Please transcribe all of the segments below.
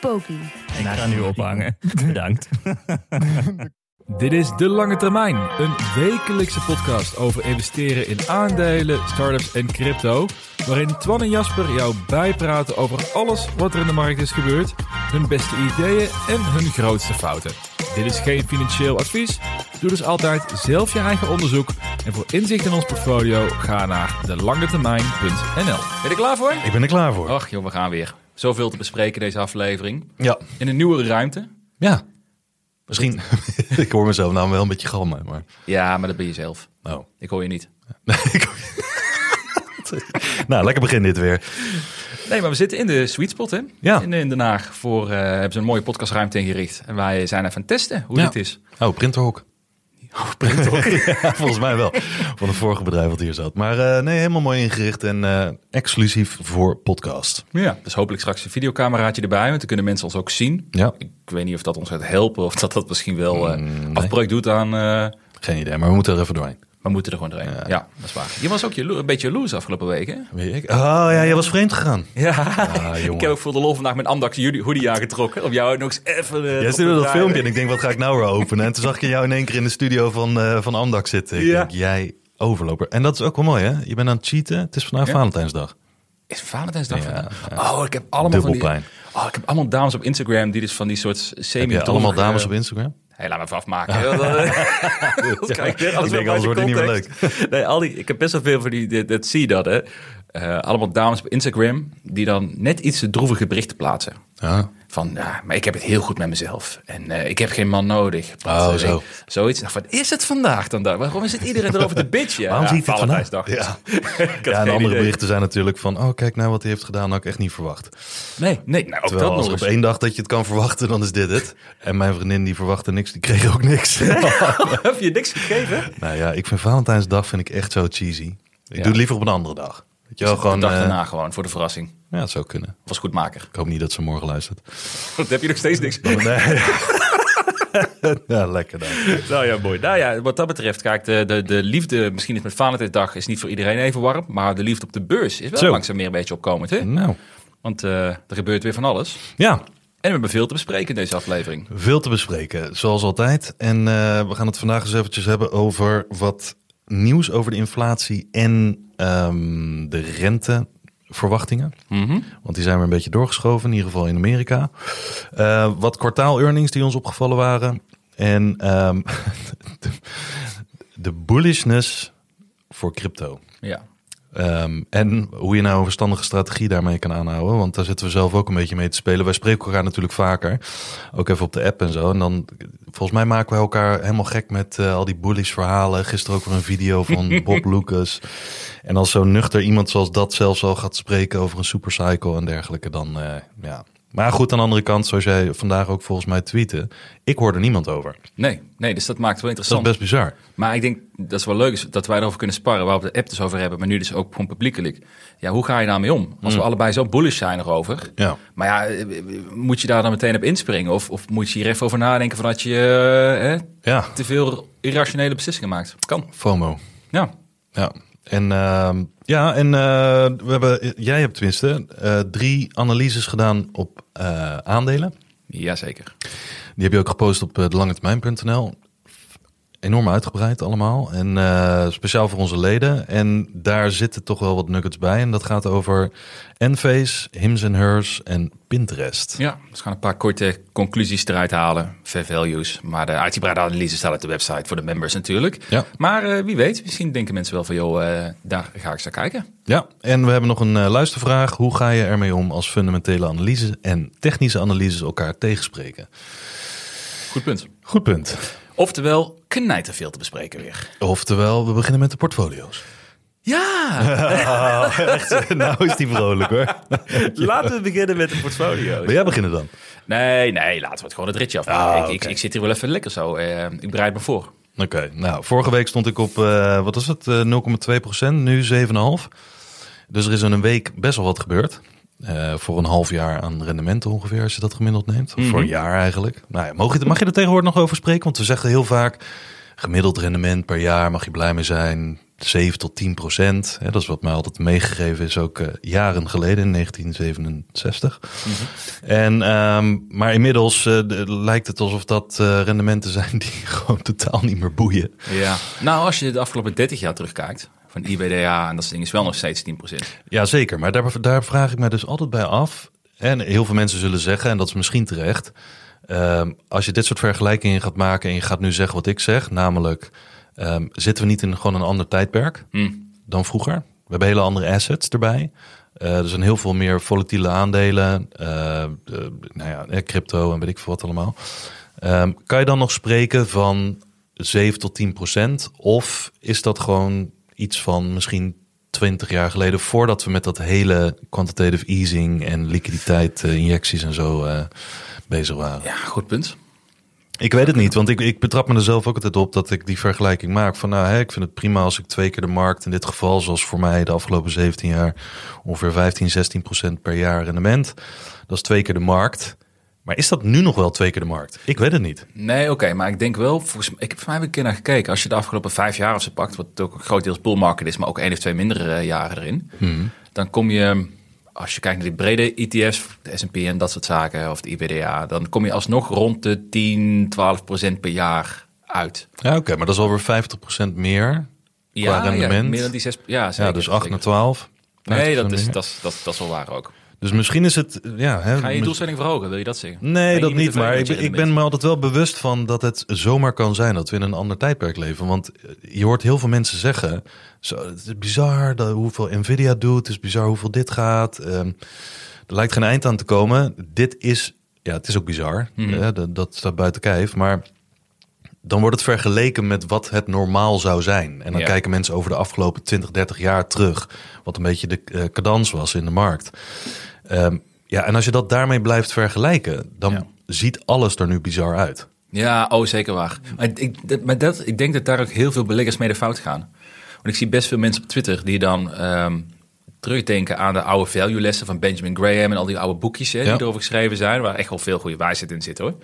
Poki. Ik ga nu ophangen. Bedankt. Dit is De Lange Termijn, een wekelijkse podcast over investeren in aandelen, startups en crypto. Waarin Twan en Jasper jou bijpraten over alles wat er in de markt is gebeurd, hun beste ideeën en hun grootste fouten. Dit is geen financieel advies. Doe dus altijd zelf je eigen onderzoek. En voor inzicht in ons portfolio ga naar delangetermijn.nl. Ben je er klaar voor? Ik ben er klaar voor. Ach joh, we gaan weer. Zoveel te bespreken deze aflevering. Ja. In een nieuwe ruimte. Ja. Misschien. ik hoor mezelf nou wel een beetje galmen, maar... Ja, maar dat ben je zelf. Oh. Ik hoor je niet. Ik- nou, lekker begin dit weer. Nee, maar we zitten in de sweet spot, hè? Ja. In, in Den Haag. Voor, eh, hebben ze een mooie podcastruimte ingericht. En wij zijn even aan het testen hoe Ja. dit is. Oh, printerhok. Ja, volgens mij wel. Van het vorige bedrijf wat hier zat. Maar eh, nee, helemaal mooi ingericht en eh, exclusief voor podcast. Ja. Dus hopelijk straks een videocameraatje erbij. Want dan kunnen mensen ons ook zien. Ja, Ik weet niet of dat ons gaat helpen. Of dat dat misschien wel nee. afbreuk doet aan... geen idee, maar we moeten er even doorheen. We moeten er gewoon doorheen. Ja. dat is waar. Je was ook een beetje jaloers afgelopen week, hè? Weet ik? Oh ja, jij was vreemd gegaan. Ja. Ah, ik heb ook voor de lol vandaag mijn Amdax hoodie aangetrokken. Om jou nog eens even... eh, Jij op stuurde dat filmpje en ik denk, wat ga ik nou weer openen? En toen zag ik jou in één keer in de studio van, eh van Amdax zitten. Ik Ja. denk, jij overloper. En dat is ook wel mooi, hè? Je bent aan het cheaten. Het is vandaag Ja. Valentijnsdag. Is Valentijnsdag Ja? Oh, ik heb allemaal Dubbel van die... pijn. Oh, ik heb allemaal dames op Instagram die dus van die soort semi Heb je allemaal dames op Instagram? Hé, laat me even afmaken. Krijg je alles ik denk, anders wordt het niet meer context. Nee, al die, ik heb best wel veel van die, dat, dat zie je dat, hè. Eh, allemaal dames op Instagram die dan net iets te droevige berichten plaatsen. Ja. Van, ja, maar ik heb het heel goed met mezelf. En eh, ik heb geen man nodig. Oh, eh, zo. Zoiets. Nou, Wat is het vandaag dan daar? Waarom is het iedereen erover te bitchen? Waarom ja, dit vandaag? Valentijnsdag. Ja. En andere idee. berichten zijn natuurlijk van... oh, kijk nou wat hij heeft gedaan, had ik echt niet verwacht. Nee, nee nou, ook Terwijl dat als nog op één dag dat je het kan verwachten, dan is dit het. En mijn vriendin die verwachtte niks, die kreeg ook niks. Heb je niks gegeven? nou ja, ik vind Valentijnsdag vind ik echt zo cheesy. Ik Ja. doe het liever op een andere dag. Weet je wel, Gewoon de dag eh, daarna gewoon, voor de verrassing. ja, het zou kunnen. Was goedmaker. Ik hoop niet dat ze morgen luistert. Dan heb je nog steeds niks. Nee. ja, lekker dan. Nou ja, mooi. Nou ja, wat dat betreft, kijk, de, de, de liefde, misschien is met Valentijnsdag, is niet voor iedereen even warm. Maar de liefde op de beurs is wel Zo. langzaam meer een beetje opkomend. Hè? Nou, Want eh, er gebeurt weer van alles. ja, En we hebben veel te bespreken in deze aflevering. veel te bespreken, zoals altijd. En eh, we gaan het vandaag eens eventjes hebben over wat nieuws over de inflatie en ehm, de renteverwachtingen. Mhm. Want die zijn weer een beetje doorgeschoven, in ieder geval in Amerika. Eh, wat kwartaal-earnings die ons opgevallen waren. En ehm, de, de bullishness voor crypto. Ja. Ehm, en hoe je nou een verstandige strategie daarmee kan aanhouden. Want daar zitten we zelf ook een beetje mee te spelen. Wij spreken elkaar natuurlijk vaker. Ook even op de app en zo. En dan, volgens mij maken we elkaar helemaal gek met eh, al die bullish verhalen. Gisteren ook weer een video van Bob Lucas. En als zo'n nuchter iemand zoals dat zelfs al gaat spreken over een supercycle en dergelijke, dan eh, ja. Maar goed, aan de andere kant, zoals jij vandaag ook volgens mij tweette, ik hoor er niemand over. Nee, nee, dus dat maakt het wel Dat is interessant. best bizar. Maar ik denk dat is wel leuk is dat wij erover kunnen sparren, waar we de app dus over hebben, maar nu dus ook gewoon publiekelijk. Ja, hoe ga je daarmee om? Als we allebei zo bullish zijn erover. Ja. Maar ja, eh, moet je daar dan meteen op inspringen? Of, of moet je hier even over nadenken van dat je eh, Ja, te veel irrationele beslissingen maakt? Kan. FOMO. Ja. Ja, en, ehm, ja, en eh, we hebben, jij hebt tenminste eh, drie analyses gedaan op eh, aandelen. Jazeker. Die heb je ook gepost op uh, delangetermijn.nl. Enorm uitgebreid allemaal. En eh, speciaal voor onze leden. En daar zitten toch wel wat nuggets bij. En dat gaat over Enphase, Hims and Hers en Pinterest. Ja, dus we gaan een paar korte conclusies eruit halen. Fair values. Maar de uitgebreide analyse staat op de website voor de members natuurlijk. Ja. Maar eh, wie weet, misschien denken mensen wel van, joh, eh, daar ga ik eens naar kijken. Ja, en we hebben nog een luistervraag. Hoe ga je ermee om als fundamentele analyse en technische analyses elkaar tegenspreken? Goed punt. Goed punt. Oftewel, knijter veel te bespreken weer. Oftewel, we beginnen met de portfolio's. Ja! Oh, echt, nou is die vrolijk hoor. Laten we beginnen met de portfolio's. Wil jij beginnen dan? Nee, nee, laten we het gewoon het ritje afmaken. Ah, ik, ik, zit hier wel even lekker zo. eh, ik bereid me voor. Oké, nou vorige week stond ik op, eh, wat was het, eh, 0,2 procent, nu 7,5. Dus er is in een week best wel wat gebeurd. Eh, voor een half jaar aan rendementen ongeveer, als je dat gemiddeld neemt. Of Voor een jaar eigenlijk. Nou ja, mag, je, mag je er tegenwoordig nog over spreken? Want we zeggen heel vaak, gemiddeld rendement per jaar mag je blij mee zijn. 7 tot 10 procent. Dat is wat mij altijd meegegeven is, ook eh, jaren geleden, in 1967. En, ehm, maar inmiddels eh, de- lijkt het alsof dat rendementen zijn die gewoon totaal niet meer boeien. Ja. Nou, als je de afgelopen 30 jaar terugkijkt, van IBDA en dat soort dingen, is wel nog steeds 10%. Ja, zeker. Maar daar, daar vraag ik me dus altijd bij af. En heel veel mensen zullen zeggen, en dat is misschien terecht. ehm, als je dit soort vergelijkingen gaat maken en je gaat nu zeggen wat ik zeg, namelijk ehm, zitten we niet in gewoon een ander tijdperk Hm. dan vroeger? We hebben hele andere assets erbij. Eh, er zijn heel veel meer volatiele aandelen, eh, de- nou ja, eh, crypto en weet ik veel wat allemaal. Ehm, kan je dan nog spreken van 7 tot 10 procent? Of is dat gewoon iets van misschien 20 jaar geleden, voordat we met dat hele quantitative easing en liquiditeit eh, injecties en zo eh, bezig waren? Ja, goed punt. Ik weet het niet, want ik, ik betrap me er zelf ook altijd op dat ik die vergelijking maak. Van nou, hè, ik vind het prima als ik twee keer de markt, in dit geval zoals voor mij de afgelopen 17 jaar, ongeveer 15, 16 procent per jaar rendement. Dat is twee keer de markt. Maar is dat nu nog wel twee keer de markt? Ik weet het niet. Nee, oké, maar ik denk wel, volgens, ik heb voor mij heb ik een keer naar gekeken. Als je de afgelopen vijf jaar of zo pakt, wat ook een groot deels bullmarket is, maar ook één of twee mindere eh, jaren erin, dan kom je, als je kijkt naar die brede ETF's, de S&P en dat soort zaken, of de IBDA, dan kom je alsnog rond de 10, 12 procent per jaar uit. Ja, oké, maar dat is alweer 50 procent meer qua rendement. Ja, meer dan die zes, ja, zeker, ja, dus 8 zeker. naar 12. Nee, dat 50% is, dat, dat, dat is wel waar ook. Dus misschien is het, ja... Hè, Ga je je doelstelling verhogen, wil je dat zeggen? Nee, dat niet. Maar ik, ik ben me altijd wel bewust van dat het zomaar kan zijn dat we in een ander tijdperk leven. Want eh, je hoort heel veel mensen zeggen: zo, het is bizar dat, hoeveel Nvidia doet, het is bizar hoeveel dit gaat. Ehm, er lijkt geen eind aan te komen. Dit is, ja, het is ook bizar. hè, dat, dat staat buiten kijf. Maar dan wordt het vergeleken met wat het normaal zou zijn. En dan Ja. kijken mensen over de afgelopen 20, 30 jaar terug. Wat een beetje de eh, cadans was in de markt. Ehm, ja, en als je dat daarmee blijft vergelijken, dan Ja. ziet alles er nu bizar uit. Ja, oh zeker waar. Maar, ik, dat- maar dat, ik denk dat daar ook heel veel beleggers mee de fout gaan. Want ik zie best veel mensen op Twitter die dan ehm, terugdenken aan de oude value lessen van Benjamin Graham en al die oude boekjes hè, Ja. die erover geschreven zijn, waar echt wel veel goede wijsheid in zit hoor.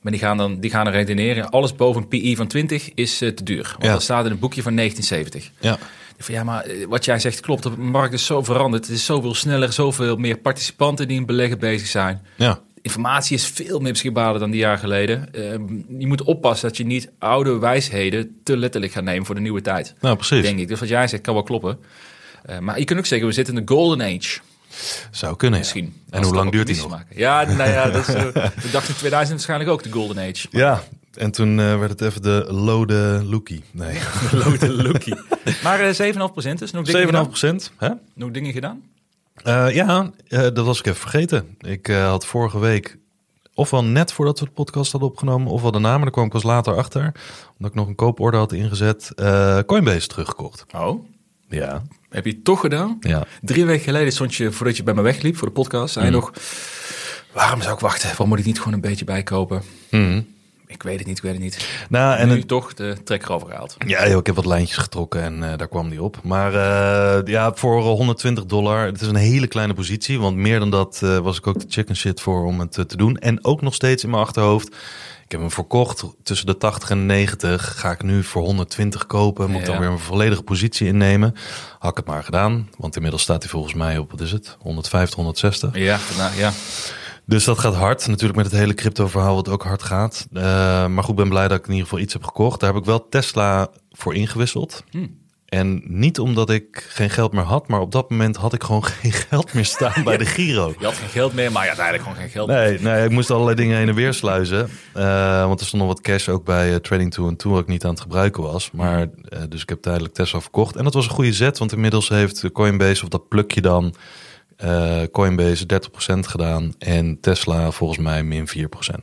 Maar die gaan dan die gaan er redeneren, alles boven een PI van 20 is eh, te duur. Want Ja. dat staat in een boekje van 1970. Ja, Van, ja, maar eh, wat jij zegt klopt. De markt is zo veranderd. Het is zoveel sneller, zoveel meer participanten die in beleggen bezig zijn ja. informatie is veel meer beschikbaarder dan die jaar geleden. Ehm, je moet oppassen dat je niet oude wijsheden te letterlijk gaat nemen voor de nieuwe tijd. nou precies. Denk ik. Dus wat jij zegt kan wel kloppen. Eh, maar je kunt ook zeggen, we zitten in de golden age. Zou kunnen. ja. Misschien. En hoe lang duurt die nog? maken. Ja, nou ja, dat is, eh, we dachten in 2000 waarschijnlijk ook de golden age. Ja, en toen eh, werd het even de lode lookie. Nee, 7,5 Lote lookie. Maar eh 7,5% is nog dingen gedaan. procent. Hè? Nog dingen gedaan? Eh, ja, dat was ik even vergeten. Ik had vorige week, ofwel net voordat we de podcast hadden opgenomen, ofwel daarna, maar daar kwam ik pas later achter, omdat ik nog een kooporde had ingezet, Coinbase teruggekocht. Oh, Ja, heb je het toch gedaan? ja. Drie weken geleden stond je, voordat je bij me wegliep voor de podcast, zei je Mm. nog... Waarom zou ik wachten? Waarom moet ik niet gewoon een beetje bijkopen? Mhm. Ik weet het niet, ik weet het niet. Nou, En en nu het, toch de trekker overgehaald. ja, joh, ik heb wat lijntjes getrokken en eh, daar kwam die op. Maar eh, ja, voor 120 dollar, het is een hele kleine positie, want meer dan dat eh, was ik ook de chicken shit voor om het eh, te doen. En ook nog steeds in mijn achterhoofd. Ik heb hem verkocht tussen de 80 en 90. Ga ik nu voor 120 kopen? Moet ik dan Ja. weer een volledige positie innemen? Had ik het maar gedaan. Want inmiddels staat hij volgens mij op, wat is het? 150, 160. Ja, nou, ja. Dus dat gaat hard. Natuurlijk met het hele crypto verhaal wat ook hard gaat. Eh, maar goed, ben blij dat ik in ieder geval iets heb gekocht. Daar heb ik wel Tesla voor ingewisseld. Hm. En niet omdat ik geen geld meer had, maar op dat moment had ik gewoon geen geld meer staan bij de Giro. Je had geen geld meer, maar je had eigenlijk gewoon geen geld. Nee, nee, ik moest allerlei dingen heen en weer sluizen. Eh, want er stond nog wat cash ook bij eh, Trading 2 en toen wat ik niet aan het gebruiken was. Maar dus ik heb tijdelijk Tesla verkocht. En dat was een goede zet, want inmiddels heeft Coinbase of dat plukje dan eh, Coinbase 30% gedaan en Tesla volgens mij min 4%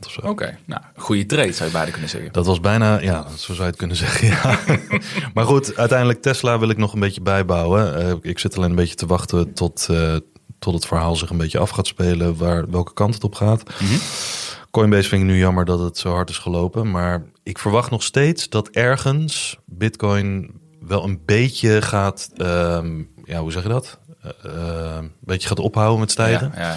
of zo. Oké, nou, goede trade zou je beide kunnen zeggen. Dat was bijna, ja, zo zou je het kunnen zeggen. Ja. maar goed, uiteindelijk Tesla wil ik nog een beetje bijbouwen. Eh, ik zit alleen een beetje te wachten tot, eh, tot het verhaal zich een beetje af gaat spelen, waar, welke kant het op gaat. Coinbase vind ik nu jammer dat het zo hard is gelopen. Maar ik verwacht nog steeds dat ergens Bitcoin wel een beetje gaat, ehm, ja, hoe zeg je dat? Eh, een beetje gaat ophouden met stijgen. Ja, ja.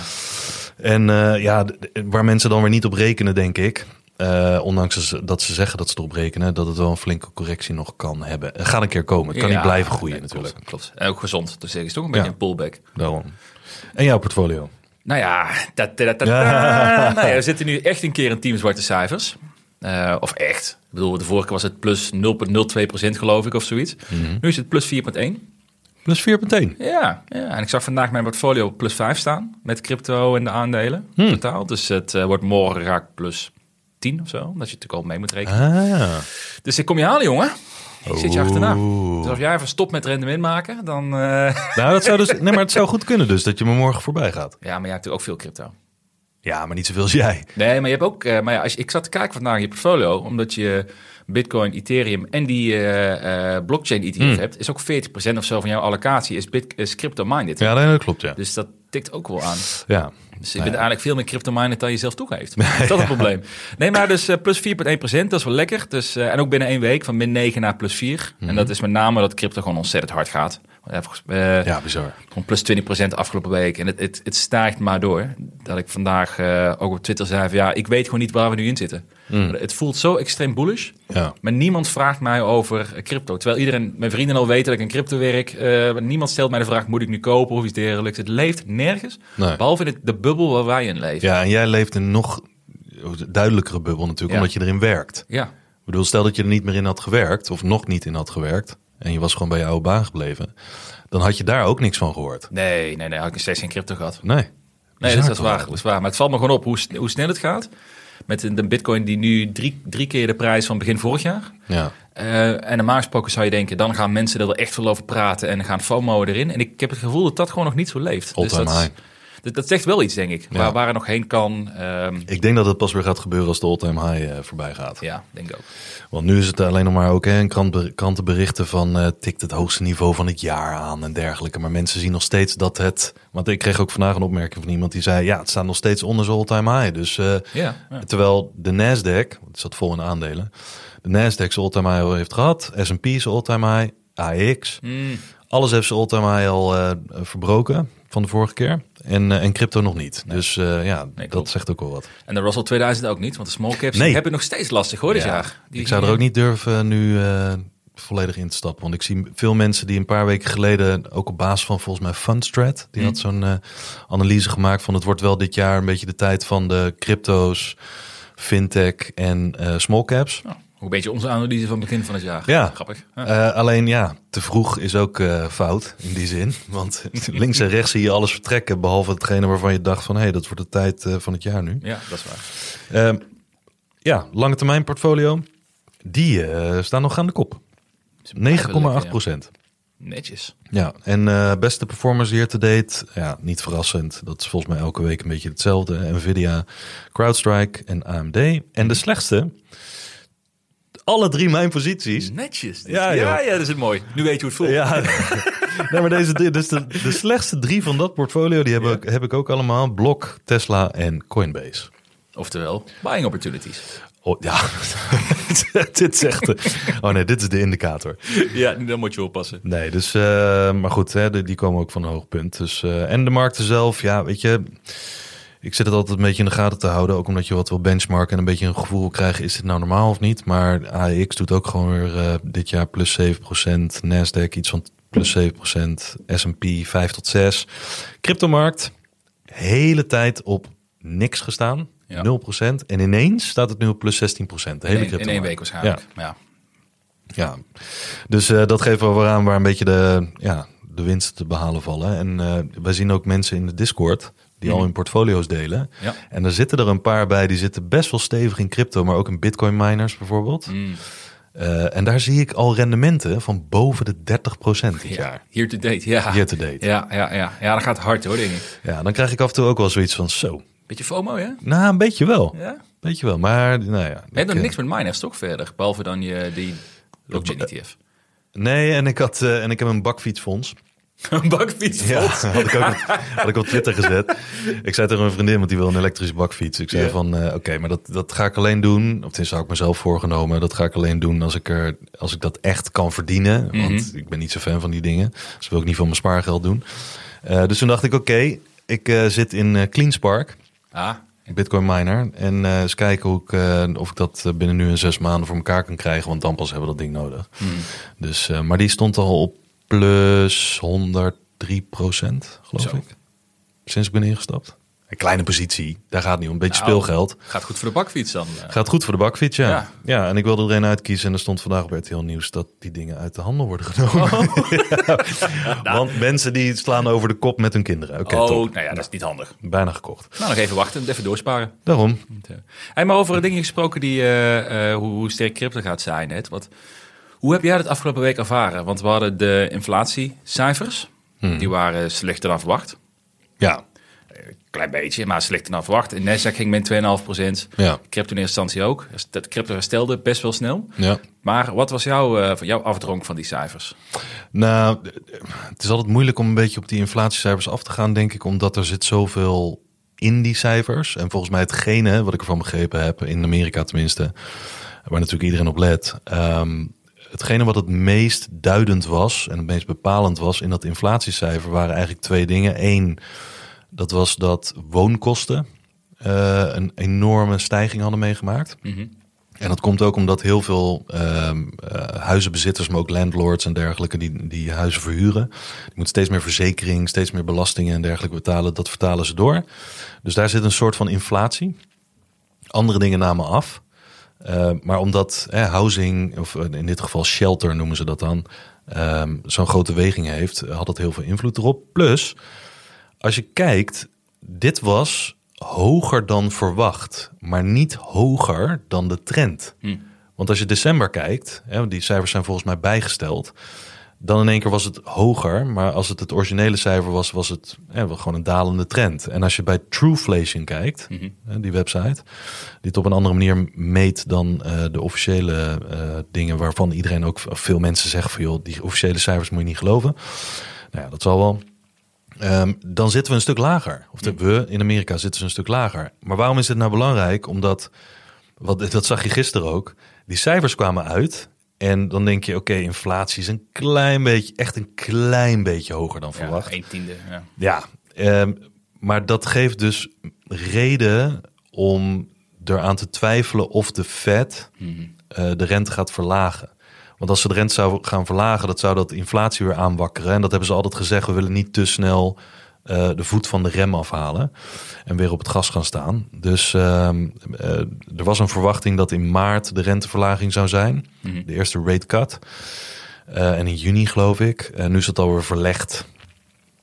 En eh, ja, waar mensen dan weer niet op rekenen, denk ik. eh, ondanks ze- dat ze zeggen dat ze erop rekenen, dat het wel een flinke correctie nog kan hebben. Het gaat een keer komen. Het kan Ja, niet blijven groeien nee, natuurlijk. Klopt, klopt. En ook gezond. Dus het is toch een beetje Ja. een pullback. Daarom. En jouw portfolio? Nou ja, da. Nou ja, we zitten nu echt een keer in team zwarte cijfers. Of echt. Ik bedoel, de vorige keer was het plus 0,02% geloof ik of zoiets. Mhm. Nu is het plus 4,1. Plus 4,1. Ja, ja, en ik zag vandaag mijn portfolio op plus 5 staan. Met crypto en de aandelen Hmm. totaal. Dus het eh, wordt morgen raak plus 10 of zo. Omdat je natuurlijk al mee moet rekenen. Ah. Dus ik kom je halen, jongen. Ik zit je achterna. Dus als jij even stopt met rendement maken, dan... eh, Nou, dat zou dus, nee, maar het zou goed kunnen dus, dat je me morgen voorbij gaat. Ja, maar jij hebt natuurlijk ook veel crypto. Ja, maar niet zoveel als jij. Nee, maar je hebt ook. eh, maar ja, als ik zat te kijken vandaag in je portfolio, omdat je Bitcoin, Ethereum en die eh, eh, blockchain ETF Hmm. hebt, is ook 40% of zo van jouw allocatie is, bit, is crypto-minded. Ja, nee, dat klopt, ja. Dus dat tikt ook wel aan. Ja. Dus je bent eigenlijk veel meer crypto-minded dan je zelf toegeeft. Is dat het probleem? Nee, maar dus plus 4,1%, dat is wel lekker. Dus, en ook binnen één week van min 9 naar plus 4. En dat is met name dat crypto gewoon ontzettend hard gaat. Eh, Ja, bizar. gewoon plus 20% afgelopen week. En het, het, het stijgt maar door. Dat ik vandaag eh, ook op Twitter zei van ja, ik weet gewoon niet waar we nu in zitten. Het voelt zo extreem bullish. Ja. Maar niemand vraagt mij over eh, crypto. Terwijl iedereen, mijn vrienden al weten dat ik in crypto werk. Niemand stelt mij de vraag, moet ik nu kopen of iets dergelijks. Het leeft nergens. Nee. Behalve in het, de bubbel waar wij in leven. Ja, en jij leeft in een nog duidelijkere bubbel natuurlijk, Ja. omdat je erin werkt. Ja. Ik bedoel, stel dat je er niet meer in had gewerkt, of nog niet in had gewerkt, en je was gewoon bij je oude baan gebleven, dan had je daar ook niks van gehoord. Nee, nee, nee. Had ik steeds geen crypto gehad. Nee. Nee, dat is waar, dat is waar. Maar het valt me gewoon op hoe, hoe snel het gaat. Met de de bitcoin die nu drie, drie keer de prijs van begin vorig jaar. Ja. Eh, en normaal gesproken zou je denken, dan gaan mensen er wel echt veel over praten en gaan FOMO erin. En ik heb het gevoel dat dat gewoon nog niet zo leeft. All-time dat, high. Dat, dat zegt wel iets, denk ik. Waar, waar het nog heen kan. Ehm, Ik denk dat het pas weer gaat gebeuren als de all-time high eh, voorbij gaat. ja, denk ik ook. Want nu is het alleen nog maar ook hè, in krant, krantenberichten van eh, tikt het hoogste niveau van het jaar aan en dergelijke. Maar mensen zien nog steeds dat het. Want ik kreeg ook vandaag een opmerking van iemand die zei: ja, het staat nog steeds onder zijn all-time high. Dus eh, Ja, ja. terwijl de Nasdaq, het zat vol in aandelen, de Nasdaq zijn all-time high al heeft gehad, S&P zijn all-time high, AX, Mm, alles heeft zijn all-time high al eh, verbroken van de vorige keer. En, eh, en crypto nog niet. Dus eh, ja, dat zegt ook wel wat. En de Russell 2000 ook niet, want de small caps Nee. hebben nog steeds lastig hoor dit Ja, jaar. Die- ik zou er ook niet durven nu eh, volledig in te stappen. Want ik zie veel mensen die een paar weken geleden, ook op basis van volgens mij Fundstrat, die had zo'n analyse gemaakt van het wordt wel dit jaar een beetje de tijd van de crypto's, fintech en small caps. Oh, hoe beetje onze analyse van begin van het jaar. Ja. Grappig. Ja. Eh, alleen ja, te vroeg is ook eh, fout in die zin. Want links en rechts zie je alles vertrekken, behalve hetgene waarvan je dacht van hé, hey, dat wordt de tijd eh, van het jaar nu. ja, dat is waar. Ehm, ja, lange termijn portfolio. Die staan nog aan de kop. 9,8 procent. Netjes. Ja, en beste performers hier te date. Ja, niet verrassend. Dat is volgens mij elke week een beetje hetzelfde. Nvidia, CrowdStrike en AMD. En de slechtste. Alle drie mijn posities. Netjes. Ja, ja, ja, dat is het mooi. Nu weet je hoe het voelt. Ja, nee, maar deze drie, dus de, de slechtste drie van dat portfolio, die heb, Ja. ik, heb ik ook allemaal. Block, Tesla en Coinbase. Oftewel, buying opportunities. Oh, ja, dit zegt de, Oh nee, dit is de indicator. Ja, dan moet je oppassen. Nee, dus, eh, maar goed, hè, die, die komen ook van een hoog punt. Dus, eh, en de markten zelf, ja, weet je, ik zit het altijd een beetje in de gaten te houden. Ook omdat je wat wil benchmarken en een beetje een gevoel wil krijgen, is dit nou normaal of niet? Maar AEX doet ook gewoon weer eh, dit jaar plus 7%, Nasdaq iets van plus 7%, S&P 5 tot 6. Cryptomarkt, hele tijd op niks gestaan, Ja. 0%. En ineens staat het nu op plus 16%. De hele In, in één week waarschijnlijk. Maar ja. Ja, dus eh, dat geeft wel weer aan waar een beetje de, ja, de winsten te behalen vallen. En eh, wij zien ook mensen in de Discord die al Mhm. hun portfolio's delen. Ja. En er zitten er een paar bij die zitten best wel stevig in crypto, maar ook in bitcoin miners bijvoorbeeld. Mm. Eh, en daar zie ik al rendementen van boven de 30% dit jaar. Hier to date, ja. Year to date. Ja, ja, ja. ja, dat gaat hard hoor, denk ik. Ja, dan krijg ik af en toe ook wel zoiets van zo. Beetje FOMO, hè? Nou, een beetje wel. Ja. Beetje wel, maar nou ja. Je hebt nog ik, niks met miners toch verder? Behalve dan je, die blockchain ETF. eh, Nee, en ik, had, eh, en ik heb een bakfietsfonds. Een bakfiets. Ja, had ik ook had ik op Twitter gezet. Ik zei tegen een vriendin, want die wil een elektrische bakfiets. Ik zei Ja. van, eh, oké, maar dat, dat ga ik alleen doen. Of tenminste, zou ik mezelf voorgenomen. Dat ga ik alleen doen als ik, er, als ik dat echt kan verdienen. Want ik ben niet zo fan van die dingen. Dus wil ik niet van mijn spaargeld doen. Eh, dus toen dacht ik, oké, ik eh, zit in CleanSpark. Ah, Bitcoin miner. En eens kijken hoe ik, of ik dat binnen nu en zes maanden voor elkaar kan krijgen. Want dan pas hebben we dat ding nodig. Dus, eh, maar die stond al op plus 103 procent, geloof Zo. ik. Sinds ik ben ingestapt. Een kleine positie, daar gaat het niet om. Een beetje Nou. speelgeld. gaat goed voor de bakfiets dan. eh. Gaat goed voor de bakfiets, ja. Ja. ja. en ik wilde er een uitkiezen. En er stond vandaag op RTL Nieuws dat die dingen uit de handel worden genomen. Oh. Ja. Want mensen die slaan over de kop met hun kinderen. Oké, oh, top. nou ja, dat is niet handig. Bijna gekocht. Nou, nog even wachten, even doorsparen. Daarom. Hey, maar over dingen gesproken die, eh, eh, hoe, hoe sterk crypto gaat zijn. Net. Wat, hoe heb jij dat afgelopen week ervaren? Want we hadden de inflatiecijfers. Die waren slechter dan verwacht. Ja, Klein beetje, maar slechter dan verwacht. In Nasdaq ging min 2,5 procent. ja, Crypto in eerste instantie ook. Dus Dat crypto herstelde best wel snel. ja. Maar wat was jouw, eh, jouw afdronk van die cijfers? Nou, het is altijd moeilijk om een beetje op die inflatiecijfers af te gaan, denk ik, omdat er zit zoveel in die cijfers. En volgens mij hetgene, wat ik ervan begrepen heb, in Amerika tenminste, waar natuurlijk iedereen op let, ehm, hetgene wat het meest duidend was en het meest bepalend was in dat inflatiecijfer waren eigenlijk twee dingen. Eén, dat was dat woonkosten eh, een enorme stijging hadden meegemaakt. En dat komt ook omdat heel veel ehm, eh, huizenbezitters, maar ook landlords en dergelijke, die, die huizen verhuren. Die moeten steeds meer verzekering, steeds meer belastingen en dergelijke betalen. Dat vertalen ze door. Dus daar zit een soort van inflatie. Andere dingen namen af. Eh, maar omdat eh, housing, of in dit geval shelter noemen ze dat dan, ehm, zo'n grote weging heeft, had dat heel veel invloed erop. Plus, als je kijkt, dit was hoger dan verwacht, maar niet hoger dan de trend. Want als je december kijkt, hè, die cijfers zijn volgens mij bijgesteld, dan in één keer was het hoger, maar als het het originele cijfer was, was het wel gewoon een dalende trend. En als je bij Trueflation kijkt, hè, die website, die het op een andere manier meet dan eh, de officiële eh, dingen waarvan iedereen ook veel mensen zeggen van joh, die officiële cijfers moet je niet geloven. Nou ja, dat zal wel. Ehm, dan zitten we een stuk lager. Of de, we in Amerika zitten ze een stuk lager. Maar waarom is dit nou belangrijk? Omdat, wat, dat zag je gisteren ook, die cijfers kwamen uit. En dan denk je, oké, inflatie is een klein beetje, echt een klein beetje hoger dan verwacht. Ja, een tiende. Ja. Ja, ehm, maar dat geeft dus reden om eraan te twijfelen of de Fed eh, de rente gaat verlagen. Want als ze de rente zou gaan verlagen, dat zou dat inflatie weer aanwakkeren. En dat hebben ze altijd gezegd, we willen niet te snel eh, de voet van de rem afhalen en weer op het gas gaan staan. Dus ehm, eh, er was een verwachting dat in maart de renteverlaging zou zijn. De eerste rate cut. Eh, en in juni geloof ik. En nu is het alweer verlegd.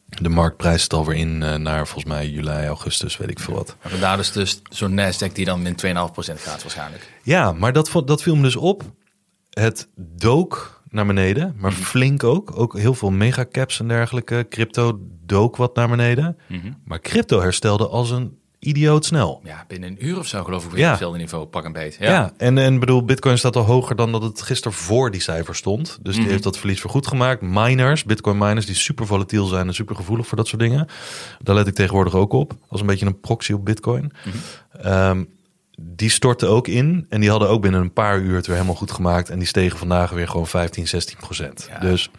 De marktprijs zit alweer in naar volgens mij juli, augustus, weet ik veel wat. En vandaar dus, dus zo'n Nasdaq die dan min 2,5 procent gaat waarschijnlijk. Ja, maar dat, dat viel me dus op. Het dook naar beneden, maar flink ook. Ook heel veel megacaps en dergelijke. Crypto dook wat naar beneden. Maar crypto herstelde als een idioot snel. Ja, binnen een uur of zo geloof ik weer Ja. op hetzelfde niveau, pak een beet. Ja, en, en bedoel, Bitcoin staat al hoger dan dat het gisteren voor die cijfer stond. Dus die heeft dat verlies vergoed gemaakt. Miners, Bitcoin miners, die super volatiel zijn en super gevoelig voor dat soort dingen. Daar let ik tegenwoordig ook op. Als een beetje een proxy op Bitcoin. Ehm, die stortten ook in. En die hadden ook binnen een paar uur het weer helemaal goed gemaakt. En die stegen vandaag weer gewoon 15, 16 procent. Ja. Dus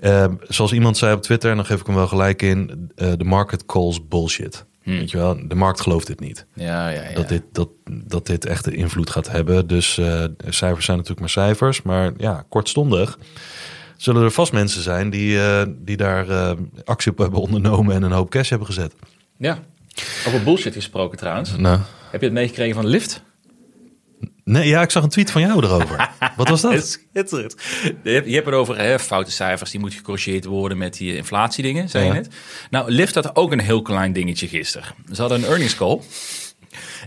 ehm, zoals iemand zei op Twitter, en dan geef ik hem wel gelijk in. eh, De market calls bullshit. Weet je wel, de markt gelooft dit niet Ja, ja, ja. dat, dit, dat, dat dit echt de invloed gaat hebben. Dus eh, cijfers zijn natuurlijk maar cijfers. Maar ja, kortstondig zullen er vast mensen zijn die, eh, die daar actie op hebben ondernomen en een hoop cash hebben gezet. ja. Over bullshit gesproken trouwens. Nou, Heb je het meegekregen van Lyft? nee, ja, ik zag een tweet van jou erover. Wat was dat? Schitterend. Je hebt, je hebt het over hè, foute cijfers, die moeten gecorrigeerd worden met die inflatiedingen, zei je net. Nou, Lyft had ook een heel klein dingetje gisteren. Ze hadden een earnings call.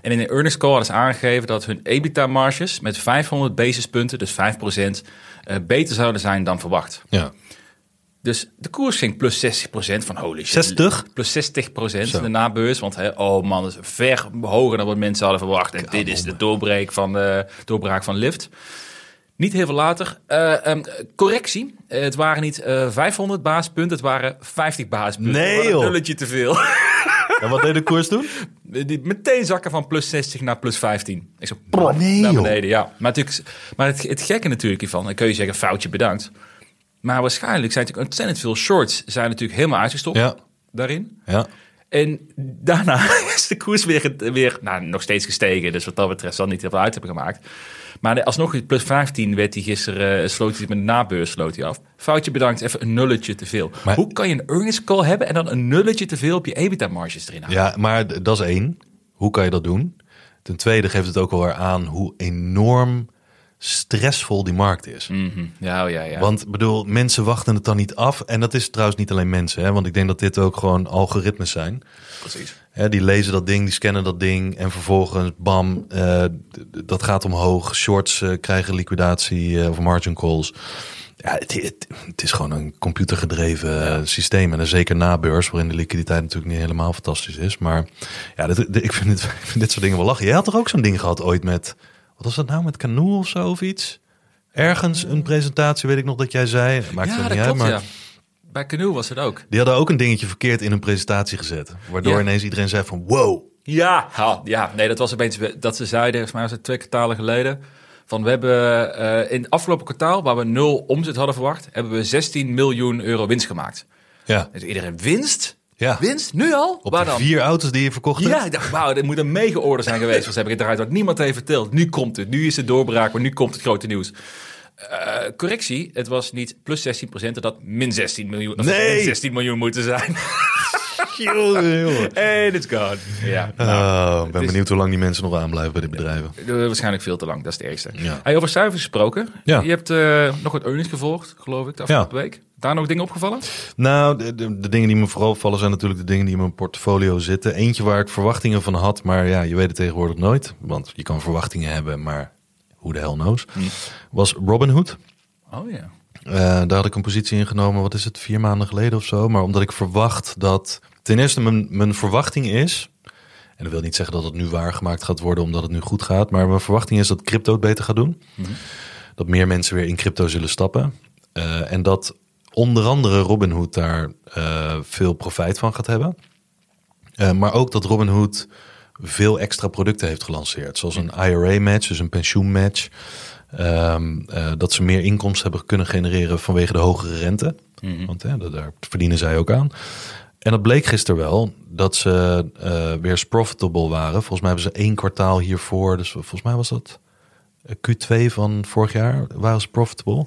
En in een earnings call hadden ze aangegeven dat hun EBITDA-marges met 500 basispunten, dus 5%, eh, beter zouden zijn dan verwacht. Ja. Dus de koers ging plus 60% van holy shit. 60? Plus 60% Zo. de nabeurs. Want hè, oh man, dat is ver hoger dan wat mensen hadden verwacht. En dit is de doorbreek van de doorbraak van Lyft. Niet heel veel later. eh, ehm, correctie. Eh, het waren niet eh 500 basispunten, het waren 50 basispunten. Nee, een nulletje te veel. En wat deed de koers toen? Die meteen zakken van plus 60 naar plus 15. Ik zo, Nee, naar joh. Ja. Maar, natuurlijk, maar het, het gekke natuurlijk hiervan, dan kun je zeggen, foutje bedankt. Maar waarschijnlijk zijn natuurlijk ontzettend veel shorts zijn natuurlijk helemaal uitgestopt Ja. daarin. Ja. En daarna is de koers weer, weer nou, nog steeds gestegen. Dus wat dat betreft zal niet heel veel uit hebben gemaakt. Maar alsnog, plus 15 werd hij gisteren, eh, sloot hij met de nabeurs sloot hij af. Foutje bedankt, even een nulletje te veel. Maar- Hoe kan je een earnings call hebben en dan een nulletje te veel op je EBITDA-marges erin houden? Ja, maar dat is één. Hoe kan je dat doen? Ten tweede geeft het ook wel weer aan hoe enorm stressvol die markt is. Mhm. Ja, oh ja, ja. Want bedoel, mensen wachten het dan niet af. En dat is trouwens niet alleen mensen, hè? want ik denk dat dit ook gewoon algoritmes zijn. Precies. Hè, die lezen dat ding, die scannen dat ding en vervolgens, bam, eh, dat gaat omhoog. Shorts eh, krijgen liquidatie eh, of margin calls. Ja, het, het, het is gewoon een computergedreven systeem. En dan zeker na beurs, waarin de liquiditeit natuurlijk niet helemaal fantastisch is. Maar ja, dit, dit- ik, vind dit, ik vind dit soort dingen wel lachen. Jij had toch ook zo'n ding gehad ooit met, was dat nou, met Canoe of zo of iets? Ergens een presentatie, weet ik nog dat jij zei. Maakt ja, het dat niet klopt, uit, maar ja. Bij Canoe was het ook. die hadden ook een dingetje verkeerd in hun presentatie gezet. Waardoor Ja. ineens iedereen zei van, wow, Ja, ha, ja, nee, dat was opeens dat ze zeiden, volgens mij was het twee kwartalen geleden, van we hebben eh, in het afgelopen kwartaal, waar we nul omzet hadden verwacht, hebben we 16 miljoen euro winst gemaakt. ja. Dus iedereen winst? Ja. Winst? Nu al? Op waar de dan? vier auto's die je verkocht hebt? Ja, ik dacht, wauw, dit moet een mega order zijn geweest. Want ze hebben het eruit wat niemand heeft verteld. Nu komt het. Nu is het doorbraak, maar nu komt het grote nieuws. Eh, correctie, het was niet plus 16 procent, het had min 16 miljoen, of Nee. min 16 miljoen moeten zijn. Jongen, jongen. En it's gone. Ja, nou, Oh, ik ben is- benieuwd hoe lang die mensen nog aanblijven bij de bedrijven. Waarschijnlijk veel te lang, dat is het ergste. Ja. Hey, over cijfers gesproken. Ja. Je hebt eh, nog wat earnings gevolgd, geloof ik, de afgelopen week. Daar nog dingen opgevallen? Nou, de, de, de dingen die me vooral opvallen zijn natuurlijk de dingen die in mijn portfolio zitten. Eentje waar ik verwachtingen van had, maar ja, je weet het tegenwoordig nooit. Want je kan verwachtingen hebben, maar hoe de hell knows. Was Robinhood. Oh ja. Eh, daar had ik een positie ingenomen, wat is het, vier maanden geleden of zo. Maar omdat ik verwacht dat, ten eerste mijn, mijn verwachting is, en dat wil niet zeggen dat het nu waargemaakt gaat worden omdat het nu goed gaat, maar mijn verwachting is dat crypto het beter gaat doen. Dat meer mensen weer in crypto zullen stappen. Eh, en dat onder andere Robinhood daar eh, veel profijt van gaat hebben. Eh, maar ook dat Robinhood veel extra producten heeft gelanceerd. Zoals een IRA-match, dus een pensioenmatch. Ehm, eh, dat ze meer inkomsten hebben kunnen genereren vanwege de hogere rente. Want hè, da- daar verdienen zij ook aan. En dat bleek gisteren wel dat ze eh, weer eens profitable waren. Volgens mij hebben ze één kwartaal hiervoor. Dus volgens mij was dat eh, Q2 van vorig jaar waren ze profitable.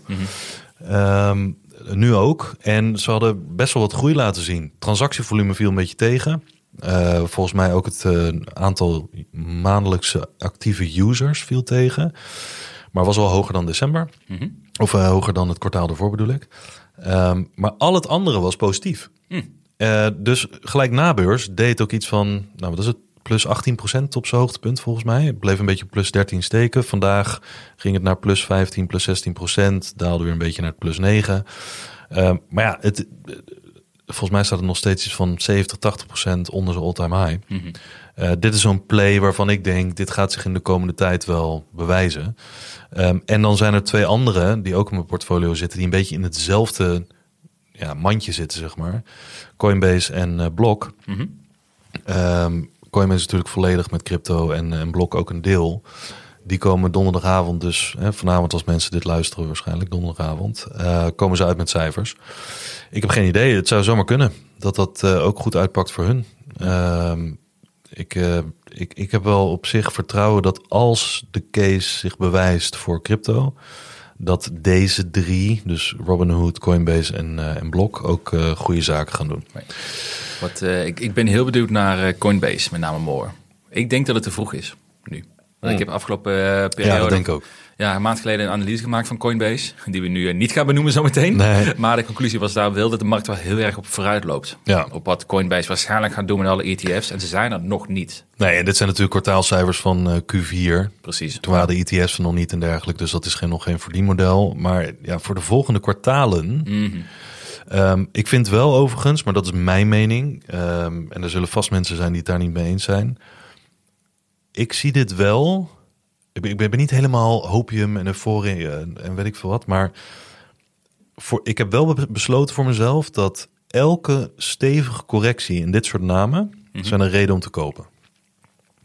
Ehm, nu ook. En ze hadden best wel wat groei laten zien. Transactievolume viel een beetje tegen. Eh, volgens mij ook het aantal maandelijkse actieve users viel tegen. Maar was wel hoger dan december. Of eh, hoger dan het kwartaal ervoor bedoel ik. Ehm, maar al het andere was positief. Eh, dus gelijk na beurs deed ook iets van, nou wat is het, plus 18% op zijn hoogtepunt volgens mij. Het bleef een beetje plus 13 steken. Vandaag ging het naar plus 15, plus 16%. Daalde weer een beetje naar plus 9. Ehm, maar ja, het, volgens mij staat het nog steeds iets van 70, 80% onder zijn all-time high. Eh, dit is zo'n play waarvan ik denk, dit gaat zich in de komende tijd wel bewijzen. Ehm, en dan zijn er twee andere die ook in mijn portfolio zitten, die een beetje in hetzelfde ja, mandje zitten, zeg maar. Coinbase en eh Block. Ehm, Coinbase is natuurlijk volledig met crypto en, en Block ook een deel. Die komen donderdagavond dus, hè, vanavond als mensen dit luisteren waarschijnlijk, donderdagavond, eh, komen ze uit met cijfers. Ik heb geen idee, het zou zomaar kunnen dat dat eh, ook goed uitpakt voor hun. Ehm, ik, ik, ik heb wel op zich vertrouwen dat als de case zich bewijst voor crypto, dat deze drie, dus Robinhood, Coinbase en, eh, en Block, ook eh, goede zaken gaan doen. Wat, eh, ik, ik ben heel benieuwd naar Coinbase, met name More. Ik denk dat het te vroeg is, nu. Want Ik heb afgelopen uh, periode... Ja, dat denk ik ook. Ja, een maand geleden een analyse gemaakt van Coinbase. Die we nu niet gaan benoemen zometeen. Nee. Maar de conclusie was daar wel dat de markt wel heel erg op vooruit loopt. Ja. Op wat Coinbase waarschijnlijk gaat doen met alle ETF's. En ze zijn er nog niet. Nee, en dit zijn natuurlijk kwartaalcijfers van uh, Q4. Precies. Toen waren de ETF's er nog niet en dergelijke. Dus dat is geen, nog geen verdienmodel. Maar ja, voor de volgende kwartalen... Mhm. Ehm, ik vind wel overigens, maar dat is mijn mening. ehm, en er zullen vast mensen zijn die het daar niet mee eens zijn. Ik zie dit wel. Ik ben, niet helemaal hopium en euforie en, en weet ik veel wat. Maar voor, ik heb wel be- besloten voor mezelf dat elke stevige correctie in dit soort namen zijn een reden om te kopen.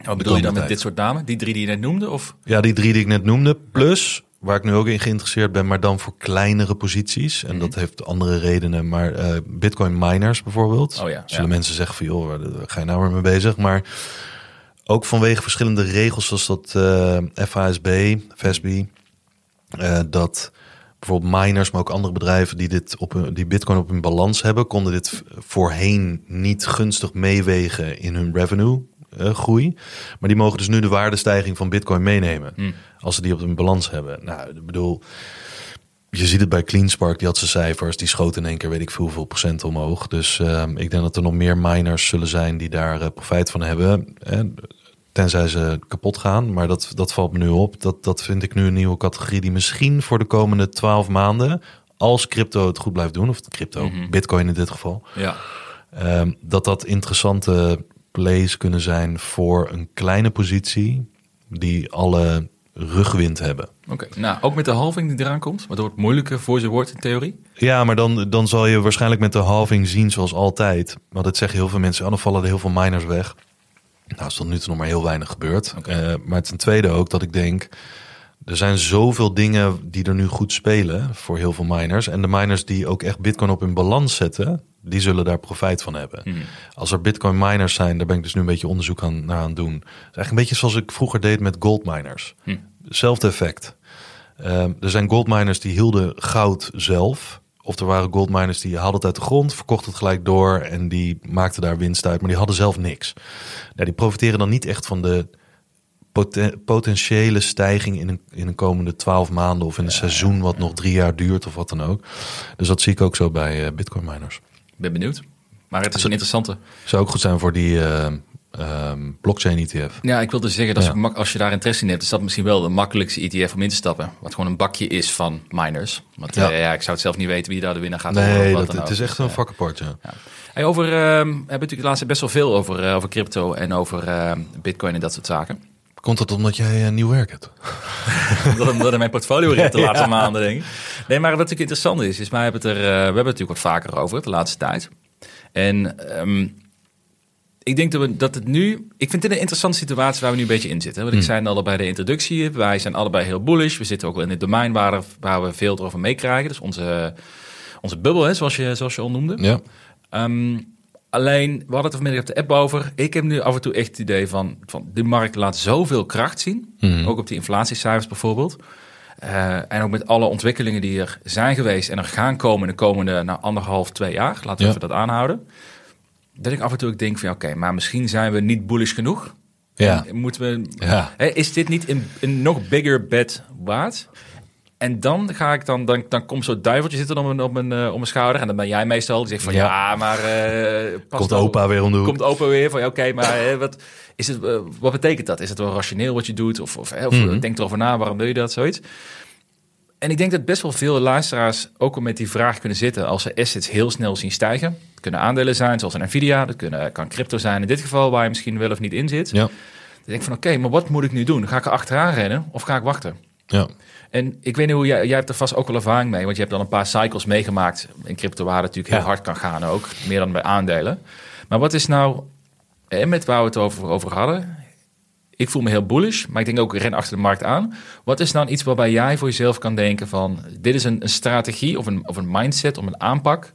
Wat bedoel je dan met dit soort namen? Die drie die je net noemde? Of? Ja, die drie die ik net noemde. Plus, waar ik nu ook in geïnteresseerd ben, maar dan voor kleinere posities. En dat heeft andere redenen. Maar eh, Bitcoin miners bijvoorbeeld. Oh ja, Zullen ja. mensen zeggen van, joh, waar waar ga je nou weer mee bezig? Maar ook vanwege verschillende regels zoals dat eh, FASB, FASB, eh, dat bijvoorbeeld miners, maar ook andere bedrijven die, dit op hun, die Bitcoin op hun balans hebben, konden dit voorheen niet gunstig meewegen in hun revenue eh, groei. Maar die mogen dus nu de waardestijging van Bitcoin meenemen Hmm. als ze die op hun balans hebben. Nou, ik bedoel, je ziet het bij CleanSpark, die had zijn cijfers, die schoot in één keer weet ik veel hoeveel procent omhoog. Dus eh, ik denk dat er nog meer miners zullen zijn die daar eh, profijt van hebben. Tenzij ze kapot gaan, maar dat, dat valt me nu op. Dat, dat vind ik nu een nieuwe categorie die misschien voor de komende twaalf maanden, als crypto het goed blijft doen, of de crypto, Mhm. bitcoin in dit geval, Ja. Ehm, dat dat interessante plays kunnen zijn voor een kleine positie die alle rugwind hebben. Oké. Nou, ook met de halving die eraan komt. Waardoor het moeilijker voor ze wordt in theorie. Ja, maar dan, dan zal je waarschijnlijk met de halving zien zoals altijd. Want dat zeggen heel veel mensen, oh, dan vallen er heel veel miners weg. Nou, is tot nu toe nog maar heel weinig gebeurd. Oké. Eh, maar ten tweede ook dat ik denk, er zijn zoveel dingen die er nu goed spelen voor heel veel miners. En de miners die ook echt bitcoin op hun balans zetten, die zullen daar profijt van hebben. Mhm. Als er bitcoin miners zijn, daar ben ik dus nu een beetje onderzoek aan, naar aan het doen. Het is eigenlijk een beetje zoals ik vroeger deed met gold miners. Hm. Zelfde effect. Ehm, er zijn goldminers die hielden goud zelf. Of er waren goldminers die haalden het uit de grond, verkochten het gelijk door en die maakten daar winst uit, maar die hadden zelf niks. Nou, die profiteren dan niet echt van de poten- potentiële stijging in een, in een komende twaalf maanden of in een seizoen wat nog drie jaar duurt of wat dan ook. Dus dat zie ik ook zo bij eh, bitcoin miners. Ben benieuwd. Maar het is een interessante. Zou ook goed zijn voor die eh, ehm, blockchain ETF. Ja, ik wilde zeggen, dat Ja. als je daar interesse in hebt, is dat misschien wel de makkelijkste ETF om in te stappen. Wat gewoon een bakje is van miners. Want Ja. ja, ja ik zou het zelf niet weten wie daar de winnaar gaat worden. Nee, dat, dan het ook. is echt een vak apart, ja. Hey, over, ehm, we hebben natuurlijk laatst best wel veel over, eh, over crypto en over ehm, bitcoin en dat soort zaken. Komt dat omdat jij eh, nieuw werk hebt? Omdat hem- dat in mijn portfolio ligt de laatste maanden, denk ik. Nee, maar wat natuurlijk interessant is, is wij hebben het er, eh, we hebben het natuurlijk wat vaker over de laatste tijd. En ehm, ik denk dat, we, dat het nu, ik vind dit een interessante situatie waar we nu een beetje in zitten. Want ik zei al bij de introductie, wij zijn allebei heel bullish. We zitten ook wel in het domein waar, waar we veel over meekrijgen. Dus onze, onze bubbel, hè, zoals, je, zoals je al noemde. Ja. Ehm, alleen, we hadden het er vanmiddag op de app over. Ik heb nu af en toe echt het idee van, van de markt laat zoveel kracht zien. Mhm. Ook op die inflatiecijfers bijvoorbeeld. Eh, en ook met alle ontwikkelingen die er zijn geweest en er gaan komen de komende nou, anderhalf, twee jaar. Laten we Ja. even dat aanhouden. Dat ik af en toe denk van, oké, maar misschien zijn we niet bullish genoeg. Ja. En moeten we, Ja. hè, is dit niet een, een nog bigger bet waard? En dan ga ik dan, dan, dan komt zo'n duiveltje zitten op mijn, op, mijn, eh, op mijn schouder. En dan ben jij meestal die zegt van ja, Ja. maar. eh, pas Komt nou- opa weer om de hoek. Komt opa weer van ja, oké, maar hè, wat, is het, eh, wat betekent dat? Is het wel rationeel wat je doet? Of, of, hè, of Mhm. denk erover na, waarom doe je dat? Zoiets. En ik denk dat best wel veel luisteraars ook al met die vraag kunnen zitten als ze assets heel snel zien stijgen. Kunnen aandelen zijn, zoals een Nvidia. Dat kunnen, kan crypto zijn in dit geval, waar je misschien wel of niet in zit. Ja. Dan denk ik van oké, maar wat moet ik nu doen? Ga ik er achteraan rennen of ga ik wachten? Ja. En ik weet niet hoe jij, jij hebt er vast ook wel ervaring mee, want je hebt dan een paar cycles meegemaakt. In crypto waar het natuurlijk heel Ja. hard kan gaan ook, meer dan bij aandelen. Maar wat is nou, en met waar we het over, over hadden, ik voel me heel bullish, maar ik denk ook ren achter de markt aan. Wat is nou iets waarbij jij voor jezelf kan denken van, dit is een, een strategie of een, of een mindset, of een aanpak,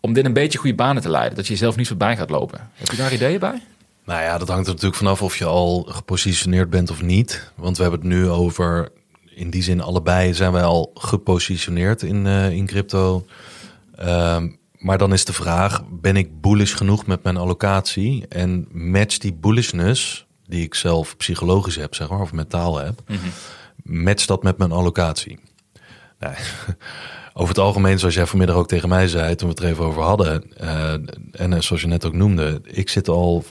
om dit een beetje goede banen te leiden, dat je jezelf niet voorbij gaat lopen. Heb je daar ideeën bij? Nou ja, dat hangt er natuurlijk vanaf of je al gepositioneerd bent of niet. Want we hebben het nu over, in die zin allebei zijn wij al gepositioneerd in, eh, in crypto. Ehm, maar dan is de vraag, ben ik bullish genoeg met mijn allocatie? En matcht die bullishness die ik zelf psychologisch heb, zeg maar, of mentaal heb, matcht dat met mijn allocatie. Nee. Over het algemeen, zoals jij vanmiddag ook tegen mij zei, toen we het er even over hadden, eh, en eh, zoals je net ook noemde, ik zit al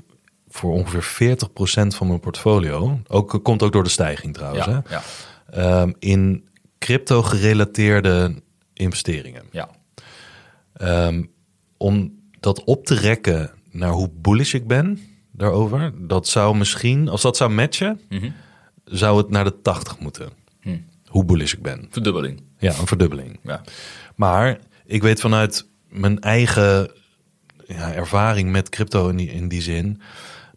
voor ongeveer 40% van mijn portfolio, ook, komt ook door de stijging trouwens, Ja, hè, ja, ehm, in crypto-gerelateerde investeringen. ja. Ehm, om dat op te rekken naar hoe bullish ik ben daarover, dat zou misschien, als dat zou matchen, Mhm. zou het naar de 80 moeten. Hm. Hoe bullish ik ben. Verdubbeling. Ja, een verdubbeling. Ja. Maar ik weet vanuit mijn eigen ja, ervaring met crypto in die, in die zin,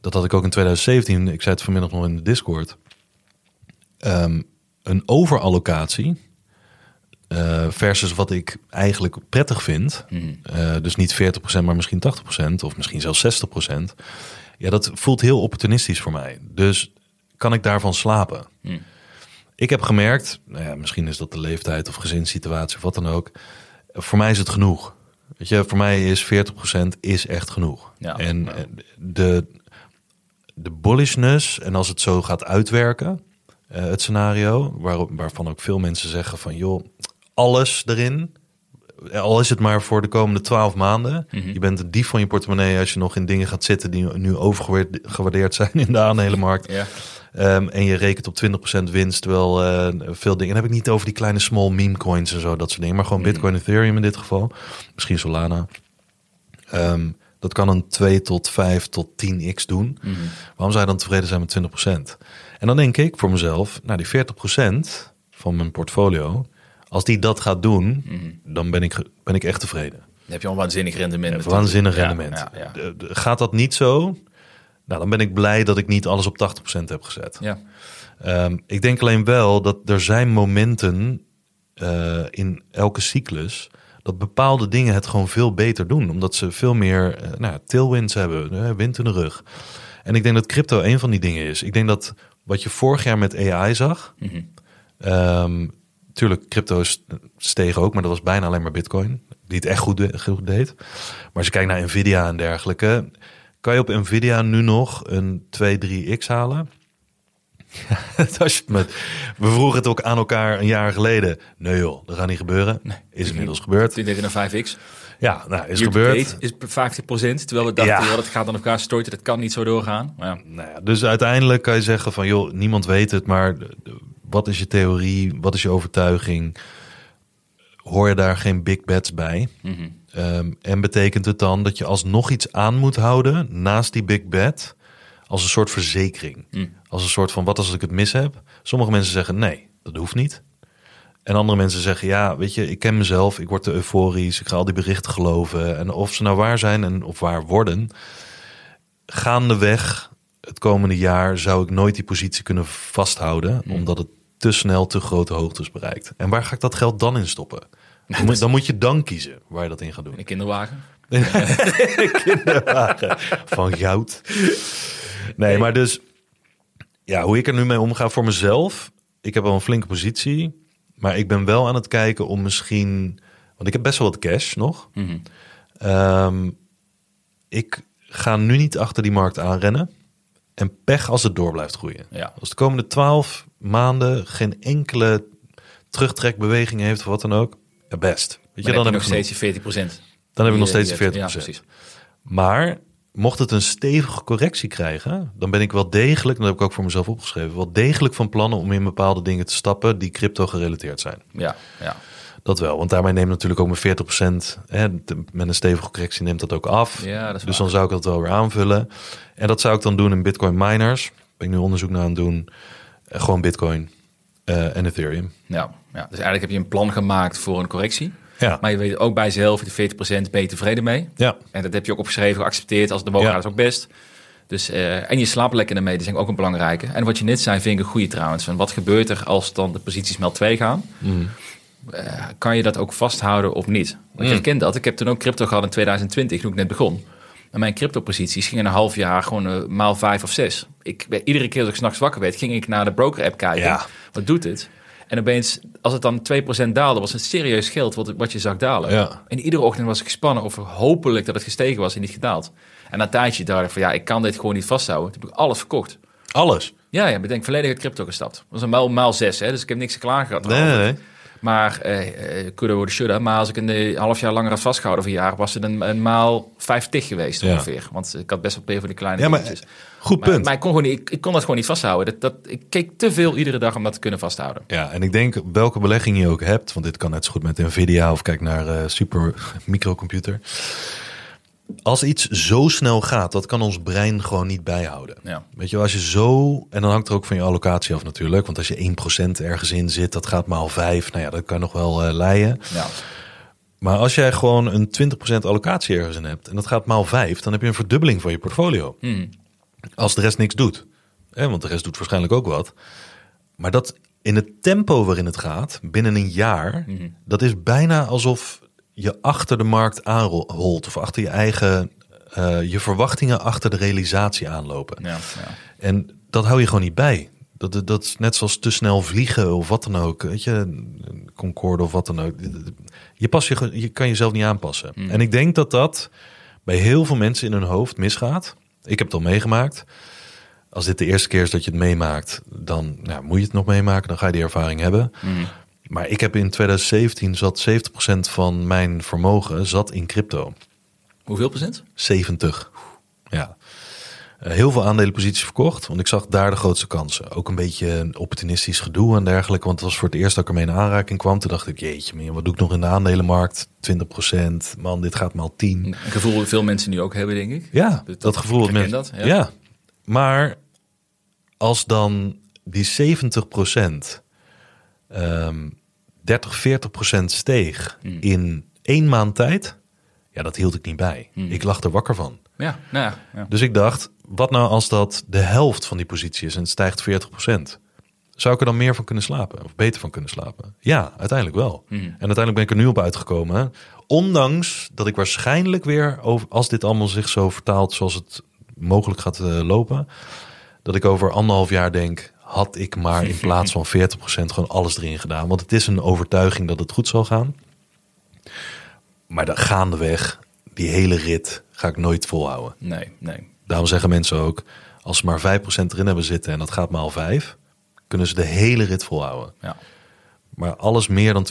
dat had ik ook in 2017, ik zei het vanmiddag nog in de Discord, ehm, een overallocatie eh, versus wat ik eigenlijk prettig vind, Mhm. eh, dus niet 40%, maar misschien 80% of misschien zelfs 60%, ja, dat voelt heel opportunistisch voor mij. Dus kan ik daarvan slapen? Hm. Ik heb gemerkt, nou ja, misschien is dat de leeftijd of gezinssituatie of wat dan ook. Voor mij is het genoeg. Weet je, voor mij is 40% is echt genoeg. Ja, en ja. de, de bullishness, en als het zo gaat uitwerken, het scenario, waarop, waarvan ook veel mensen zeggen van joh, alles erin. Al is het maar voor de komende twaalf maanden. Mhm. Je bent een dief van je portemonnee als je nog in dingen gaat zitten die nu overgewaardeerd zijn in de aandelenmarkt. Ja. Ehm, en je rekent op 20% winst, terwijl eh, veel dingen. En heb ik niet over die kleine small meme coins en zo, dat soort dingen. Maar gewoon Bitcoin, Ethereum in dit geval. Misschien Solana. Ehm, dat kan een 2 tot 5 tot 10x doen. Mhm. Waarom zou je dan tevreden zijn met 20%? En dan denk ik voor mezelf, nou die 40% van mijn portfolio, als die dat gaat doen, Mhm. dan ben ik, ben ik echt tevreden. Dan heb je al een waanzinnig rendement. Een waanzinnig rendement. Ja, ja. Gaat dat niet zo? Nou, dan ben ik blij dat ik niet alles op 80% heb gezet. ja. Ehm, ik denk alleen wel dat er zijn momenten eh, in elke cyclus dat bepaalde dingen het gewoon veel beter doen, omdat ze veel meer nou, ja, tailwinds hebben, wind in de rug. En ik denk dat crypto een van die dingen is. Ik denk dat wat je vorig jaar met AI zag, Mhm. ehm, tuurlijk crypto is stegen ook, maar dat was bijna alleen maar Bitcoin die het echt goed, de- goed deed. Maar als je kijkt naar Nvidia en dergelijke, kan je op Nvidia nu nog een 2, 3x halen? Als je met, we vroegen het ook aan elkaar een jaar geleden. Nee joh, dat gaat niet gebeuren. is inmiddels gebeurd. Deed je naar 5x. Ja, nou, is gebeurd. is 50%. Terwijl we dachten, Ja. dat gaat aan elkaar storten. Dat kan niet zo doorgaan. Maar ja. Nou ja, dus uiteindelijk kan je zeggen van joh, niemand weet het, maar wat is je theorie? Wat is je overtuiging? Hoor je daar geen big bets bij? Mhm. Ehm, en betekent het dan dat je alsnog iets aan moet houden naast die big bet als een soort verzekering? Mm. Als een soort van wat als ik het mis heb? Sommige mensen zeggen nee, dat hoeft niet. En andere mensen zeggen ja, weet je, ik ken mezelf, ik word te euforisch, ik ga al die berichten geloven. En of ze nou waar zijn en of waar worden, gaandeweg het komende jaar zou ik nooit die positie kunnen vasthouden, omdat het te snel te grote hoogtes bereikt. En waar ga ik dat geld dan in stoppen? Dan moet, dan moet je dan kiezen waar je dat in gaat doen. Een kinderwagen. kinderwagen van goud. Nee, maar dus ja, hoe ik er nu mee omga voor mezelf. Ik heb al een flinke positie, maar ik ben wel aan het kijken om misschien, want ik heb best wel wat cash nog. Mhm. Ehm, ik ga nu niet achter die markt aanrennen. En pech als het door blijft groeien. Ja. Als de komende twaalf maanden geen enkele terugtrekbeweging heeft of wat dan ook, ja, best. Weet je, dan heb je ik nog steeds die 40%. Dan heb ik nog steeds die 40%. hebt. Ja, precies. Maar mocht het een stevige correctie krijgen, dan ben ik wel degelijk, dat heb ik ook voor mezelf opgeschreven, wel degelijk van plannen om in bepaalde dingen te stappen die crypto gerelateerd zijn. Ja, ja. Dat wel, want daarmee neemt natuurlijk ook mijn 40%, hè, met een stevige correctie neemt dat ook af. Ja, dat dus dan zou ik dat wel weer aanvullen. En dat zou ik dan doen in Bitcoin miners. Ben ik nu onderzoek naar aan het doen. Eh, gewoon Bitcoin eh, en Ethereum. Ja, ja, dus eigenlijk heb je een plan gemaakt voor een correctie. Ja, Maar je weet ook bij jezelf, die 40% ben je tevreden mee. ja. En dat heb je ook opgeschreven, geaccepteerd. Als het omhoog Ja. is ook best. Dus, eh, en je slaapt lekker ermee, dat is denk ik ook een belangrijke. En wat je net zei, vind ik een goede trouwens. Van wat gebeurt er als dan de posities maal 2 gaan? Mm. Eh, kan je dat ook vasthouden of niet? Want Mm. je herkent dat. Ik heb toen ook crypto gehad in 2020, toen ik net begon. En mijn crypto-posities gingen een half jaar gewoon eh, maal vijf of zes. Ik, iedere keer als ik s'nachts wakker werd, ging ik naar de broker-app kijken. Ja. Wat doet het? En opeens, als het dan 2% daalde, was het serieus geld wat, wat je zag dalen. Ja. En iedere ochtend was ik gespannen over hopelijk dat het gestegen was en niet gedaald. En na een tijdje dacht ik van ja, ik kan dit gewoon niet vasthouden. Toen heb ik alles verkocht. Alles. Ja, ja, ik ben volledig uit crypto gestapt. Dat was een maal, maal 6, hè, dus ik heb niks klagen gehad. Nee, nee, nee. Maar, eh, eh coulda, woulda, shoulda. Maar als ik een eh, half jaar langer had vastgehouden of een jaar, was het een, een maal 50 geweest Ja. ongeveer. Want ik had best wel veel van die kleine Ja, maar dingetjes. goed Maar, punt. maar ik, kon gewoon niet, ik, ik kon dat gewoon niet vasthouden. Dat, dat, ik keek te veel iedere dag om dat te kunnen vasthouden. Ja, en ik denk welke belegging je ook hebt, want dit kan net zo goed met Nvidia of kijk naar eh, super microcomputer. Als iets zo snel gaat, dat kan ons brein gewoon niet bijhouden. Ja. Weet je, als je zo, en dan hangt er ook van je allocatie af natuurlijk, want als je 1% ergens in zit, dat gaat maal 5, nou ja, dat kan nog wel eh, leien. Ja. Maar als jij gewoon een 20% allocatie ergens in hebt en dat gaat maal 5, dan heb je een verdubbeling van je portfolio. Hmm. Als de rest niks doet. Hè, want de rest doet waarschijnlijk ook wat. Maar dat in het tempo waarin het gaat, binnen een jaar, dat is bijna alsof je achter de markt aanholt. Of achter je eigen, eh, je verwachtingen achter de realisatie aanlopen. Ja, ja. En dat hou je gewoon niet bij. Dat, dat is net zoals te snel vliegen of wat dan ook. Weet je, Concorde of wat dan ook. Je, pas je, je kan jezelf niet aanpassen. En ik denk dat dat bij heel veel mensen in hun hoofd misgaat. Ik heb het al meegemaakt. Als dit de eerste keer is dat je het meemaakt, dan nou, moet je het nog meemaken. Dan ga je die ervaring hebben. Maar ik heb in 2017 zat 70% van mijn vermogen zat in crypto. Hoeveel procent? 70. Ja. Eh, heel veel aandelenposities verkocht, want ik zag daar de grootste kansen. Ook een beetje een opportunistisch gedoe en dergelijke, want het was voor het eerst dat ik ermee in aanraking kwam. Toen dacht ik, jeetje, man, wat doe ik nog in de aandelenmarkt? 20%, man, dit gaat maal 10. Een gevoel dat veel mensen nu ook hebben, denk ik. Ja, Dat- dat, gevoel dat mensen... dat, ja. ja. maar als dan die 70 ehm 30, 40% steeg Hmm. in één maand tijd, ja, dat hield ik niet bij. Hmm. Ik lag er wakker van. Ja, nou ja. ja. Dus ik dacht, wat nou als dat de helft van die positie is en het stijgt 40% Zou ik er dan meer van kunnen slapen? Of beter van kunnen slapen? Ja, uiteindelijk wel. Mhm. En uiteindelijk ben ik er nu op uitgekomen. Ondanks dat ik waarschijnlijk weer, over, als dit allemaal zich zo vertaalt zoals het mogelijk gaat eh, lopen, dat ik over anderhalf jaar denk, had ik maar in plaats van 40% gewoon alles erin gedaan. Want het is een overtuiging dat het goed zal gaan. Maar de gaandeweg, die hele rit, ga ik nooit volhouden. Nee, nee. Daarom zeggen mensen ook, als ze maar 5% erin hebben zitten en dat gaat maal 5, kunnen ze de hele rit volhouden. Ja. Maar alles meer dan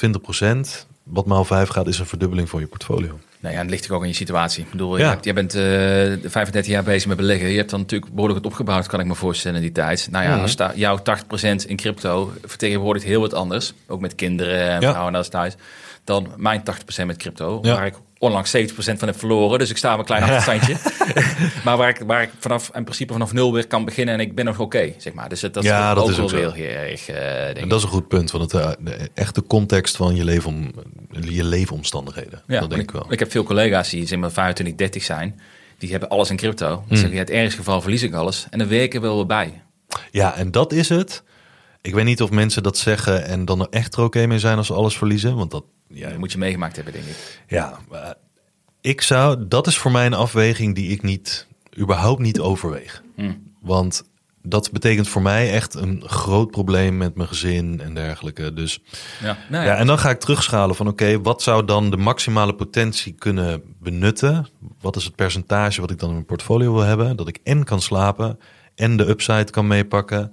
20%, wat maal 5 gaat, is een verdubbeling voor je portfolio. Nou ja, het ligt ook aan je situatie. Ik bedoel, Ja. je hebt, jij bent eh 35 jaar bezig met beleggen. Je hebt dan natuurlijk behoorlijk het opgebouwd, kan ik me voorstellen, in die tijd. Nou ja, Mhm. als jouw 80% in crypto vertegenwoordigt heel wat anders. Ook met kinderen en Ja. vrouwen en alles thuis. Dan mijn 80% met crypto, Ja. waar ik onlangs 70% van heb verloren. Dus ik sta op een klein achterstandje. maar waar ik, waar ik vanaf, in principe vanaf nul weer kan beginnen en ik ben nog oké, zeg maar. Dus het- dat Ja, is dat ook is wel ook weer heel erg, denk En dat is een goed punt, want het, eh, de echte context van je, leven om, je leefomstandigheden. Ja, dat denk ik wel. Ik heb veel collega's die zeg maar 25, 30 zijn. Die hebben alles in crypto. Hmm. Die zeggen, ja, het ergste geval verlies ik alles. En dan werken we wel bij. Ja, en dat is het. Ik weet niet of mensen dat zeggen en dan er echt er oké mee zijn als ze alles verliezen. Want dat, ja, Dat moet je meegemaakt hebben, denk ik. Ja, ik zou, dat is voor mij een afweging die ik niet, überhaupt niet overweeg. Hmm. Want dat betekent voor mij echt een groot probleem met mijn gezin en dergelijke. Dus Ja, nou ja, ja. en dan ga ik terugschalen van oké, wat zou dan de maximale potentie kunnen benutten? Wat is het percentage wat ik dan in mijn portfolio wil hebben? Dat ik en kan slapen en de upside kan meepakken.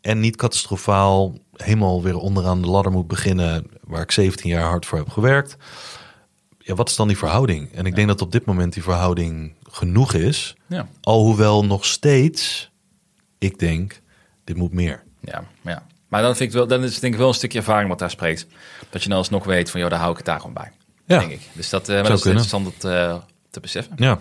En niet catastrofaal helemaal weer onderaan de ladder moet beginnen waar ik 17 jaar hard voor heb gewerkt. Ja, wat is dan die verhouding? En ik denk dat op dit moment die verhouding genoeg is. ja. Alhoewel nog steeds, ik denk, dit moet meer. Ja, ja. Maar dan, vind ik wel, dan is het denk ik wel een stukje ervaring wat daar spreekt. Dat je dan alsnog weet van, joh, daar hou ik het daar gewoon bij. Ja. Denk ik. Dus dat, Zou dat is interessant dat, eh, te beseffen. Ja,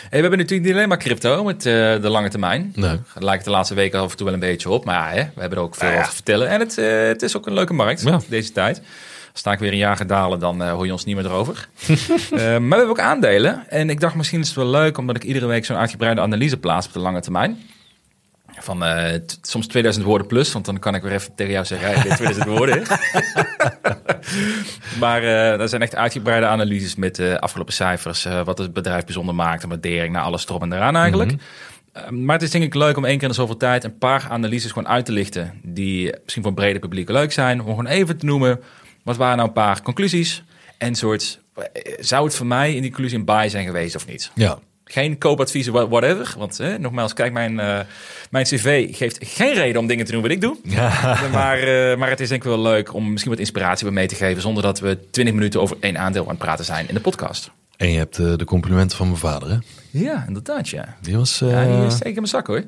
Hey, we hebben natuurlijk niet alleen maar crypto met eh, de lange termijn. Nee. Het lijkt de laatste weken af en toe wel een beetje op. Maar ja, hè, we hebben er ook veel Ja, ja. over te vertellen. En het, eh, het is ook een leuke markt Ja. deze tijd. Sta ik weer een jaar gedalen, dan eh, hoor je ons niet meer erover. Eh, maar we hebben ook aandelen. En ik dacht misschien is het wel leuk, omdat ik iedere week zo'n uitgebreide analyse plaats op de lange termijn. Van eh, soms 2000 woorden plus, want dan kan ik weer even tegen jou zeggen, hey, dit 2000 woorden. maar eh dat zijn echt uitgebreide analyses met eh, afgelopen cijfers. wat het bedrijf bijzonder maakt, een waardering naar alles erop en eraan eigenlijk. Eh, maar het is denk ik leuk om één keer in de zoveel tijd een paar analyses gewoon uit te lichten. Die misschien voor het brede publiek leuk zijn. Om gewoon even te noemen, wat waren nou een paar conclusies? En soort, zou het voor mij in die conclusie een buy zijn geweest of niet? ja. Geen koopadviezen, wha- whatever. Want hè, nogmaals, kijk, mijn, eh, mijn cv geeft geen reden om dingen te doen wat ik doe. Maar, eh, maar het is denk ik wel leuk om misschien wat inspiratie bij mee te geven... zonder dat we 20 minuten over één aandeel aan het praten zijn in de podcast. En je hebt eh, de complimenten van mijn vader, hè? Ja, inderdaad, ja. Die was... Ja, die eh, is zeker in mijn zak, hoor.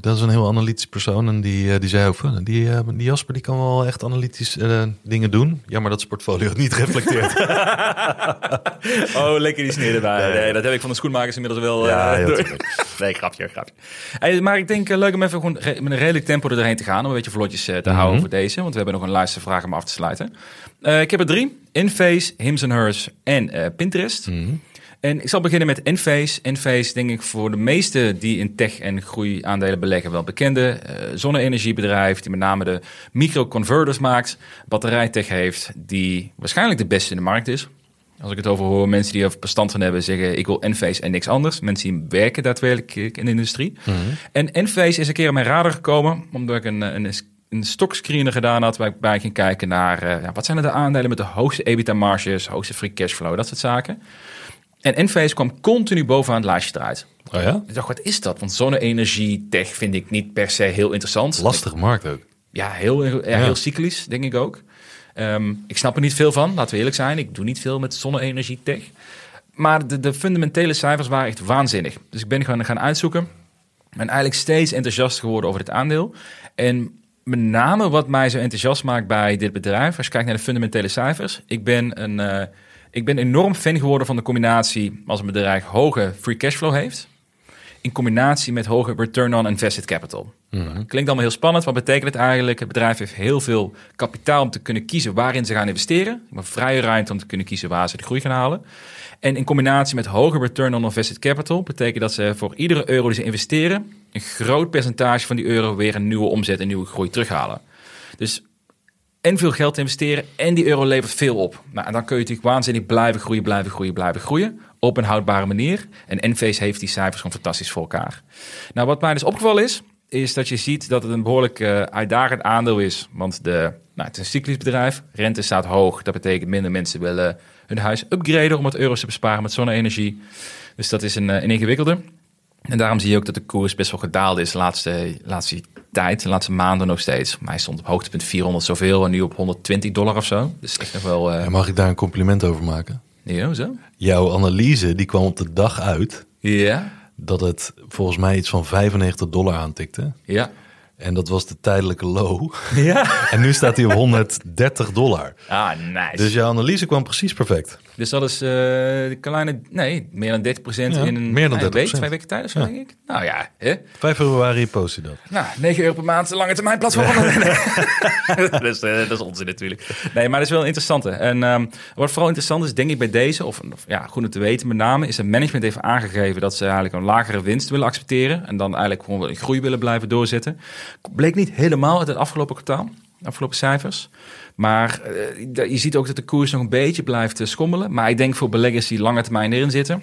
Dat is een heel analytisch persoon. En die, eh, die zei ook van, die, eh, die Jasper die kan wel echt analytisch eh, dingen doen. Jammer dat zijn portfolio het niet reflecteert. Oh, lekker die sneer erbij. Nee, dat heb ik van de schoenmakers inmiddels wel. Ja. Nee, grapje, grapje. Hey, maar ik denk leuk om even gewoon met een redelijk tempo er doorheen te gaan. Om een beetje vlotjes te Mhm. houden voor deze. Want we hebben nog een luistervraag om af te sluiten. Ik heb er drie. Inface, Hims Hers en Pinterest. Mhm. En ik zal beginnen met Enphase. Enphase denk ik voor de meesten die in tech- en groeiaandelen beleggen wel bekende. eh zonne-energiebedrijf die met name de microconverters maakt. Batterijtech heeft die waarschijnlijk de beste in de markt is. Als ik het over hoor, mensen die over bestand van hebben zeggen ik wil Enphase en niks anders. Mensen die werken daadwerkelijk in de industrie. En Enphase is een keer op mijn radar gekomen omdat ik een, een, een stockscreener gedaan had waarbij ik ging kijken naar eh, wat zijn er de aandelen met de hoogste EBITDA-marges, hoogste free cashflow, dat soort zaken. En Enphase kwam continu bovenaan het lijstje eruit. Oh ja? Ik dacht, wat is dat? Want zonne-energie, tech vind ik niet per se heel interessant. Lastige markt ook. Ja, heel, ja, heel cyclisch, denk ik ook. Ehm, ik snap er niet veel van, laten we eerlijk zijn. Ik doe niet veel met zonne-energie tech. Maar de, de fundamentele cijfers waren echt waanzinnig. Dus ik ben gaan, gaan uitzoeken. Ik ben eigenlijk steeds enthousiast geworden over dit aandeel. En met name wat mij zo enthousiast maakt bij dit bedrijf... als je kijkt naar de fundamentele cijfers... ik ben, een, eh, ik ben enorm fan geworden van de combinatie... als een bedrijf hoge free cashflow heeft... in combinatie met hoge return on invested capital. Klinkt allemaal heel spannend. Wat betekent het eigenlijk? Het bedrijf heeft heel veel kapitaal om te kunnen kiezen waarin ze gaan investeren. Maar vrije ruimte om te kunnen kiezen waar ze de groei gaan halen. En in combinatie met hoge return on invested capital betekent dat ze voor iedere euro die ze investeren, een groot percentage van die euro weer een nieuwe omzet en nieuwe groei terughalen. Dus en veel geld investeren en die euro levert veel op. Nou, en dan kun je natuurlijk waanzinnig blijven groeien, blijven groeien, blijven groeien. Op een houdbare manier. En Enphase heeft die cijfers gewoon fantastisch voor elkaar. Nou, wat mij dus opgevallen is, is dat je ziet dat het een behoorlijk eh, uitdagend aandeel is. Want de, nou, het is een cyclisch bedrijf, rente staat hoog. Dat betekent minder mensen willen hun huis upgraden om wat euro's te besparen met zonne-energie. Dus dat is een, eh, een ingewikkelde. En daarom zie je ook dat de koers best wel gedaald is laatste, laatste tijd, de laatste maanden nog steeds. Maar hij stond op hoogtepunt 400 zoveel en nu op 120 dollar of zo. Dus echt nog wel... eh mag ik daar een compliment over maken? ja, zo. Jouw analyse die kwam op de dag uit Ja, dat het volgens mij iets van 95 dollar aantikte. ja. En dat was de tijdelijke low. Ja. En nu staat hij op 130 dollar. Ah, nice. Dus jouw analyse kwam precies perfect. Dus dat is eh, de kleine, nee, meer dan 30% Ja, in een, meer dan een week, 30%. twee weken tijd of zo, Ja. denk ik. Nou ja, hè? 5 februari post je dat. Nou, 9 euro per maand, lange termijn platform. dat, is, eh, dat is onzin natuurlijk. Nee, maar dat is wel een interessante. En ehm, wat vooral interessant is, denk ik bij deze, of, of ja, goed om te weten met name, is dat management heeft aangegeven dat ze eigenlijk een lagere winst willen accepteren. En dan eigenlijk gewoon groei willen blijven doorzetten. Bleek niet helemaal uit het afgelopen kwartaal, afgelopen cijfers. Maar eh, je ziet ook dat de koers nog een beetje blijft eh, schommelen. Maar ik denk voor beleggers die lange termijn erin zitten,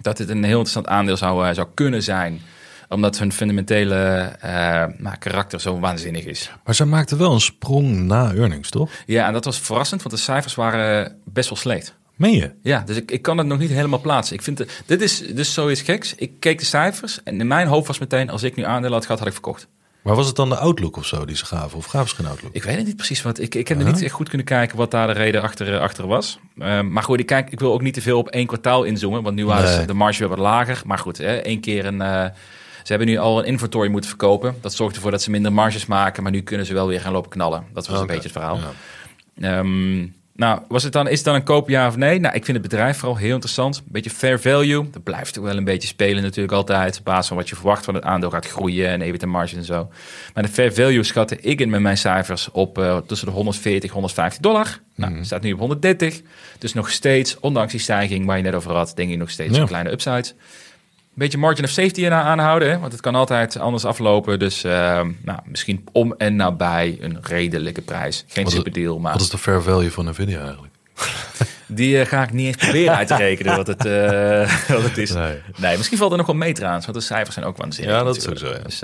dat dit een heel interessant aandeel zou, eh, zou kunnen zijn omdat hun fundamentele karakter zo waanzinnig is. Maar zij maakte wel een sprong na earnings, toch? Ja, en dat was verrassend, want de cijfers waren best wel slecht. Meen je? Ja, dus ik, ik kan het nog niet helemaal plaatsen. Ik vind dit is dus zoiets geks. Ik keek de cijfers en in mijn hoofd was meteen... als ik nu aandelen had gehad, had ik verkocht. Maar was het dan de outlook of zo die ze gaven? Of gaven ze geen outlook? Ik weet het niet precies wat. Ik, ik heb er niet echt goed kunnen kijken wat daar de reden achter, eh, achter was. Ehm, maar goed, ik, kijk, ik wil ook niet te veel op één kwartaal inzoomen. Want nu was Nee. de marge weer wat lager. Maar goed, hè, één keer een. eh, ze hebben nu al een inventory moeten verkopen. Dat zorgt ervoor dat ze minder marges maken. Maar nu kunnen ze wel weer gaan lopen knallen. Dat was een beetje het verhaal. ja. Ehm, nou, was het dan, is het dan een koop ja of nee? Nou, ik vind het bedrijf vooral heel interessant. Een beetje fair value. Dat blijft toch wel een beetje spelen natuurlijk altijd. Op basis van wat je verwacht van het aandeel gaat groeien en even de marge en zo. Maar de fair value schatte ik in met mijn cijfers op eh, tussen de 140 150 dollar. Nou, staat nu op 130. Dus nog steeds, ondanks die stijging waar je net over had, denk ik nog steeds Ja. een kleine upside. Een beetje margin of safety aanhouden, hè? want het kan altijd anders aflopen. Dus eh, nou, misschien om en nabij een redelijke prijs. Geen superdeal, maar... Wat is de fair value van Nvidia eigenlijk? Die eh, ga ik niet eens proberen uit te rekenen wat het, eh, wat het is. Nee. Nee. misschien valt er nog wel mee trouwens, want de cijfers zijn ook waanzinnig. Ja, dat is ook zo, ja. Dus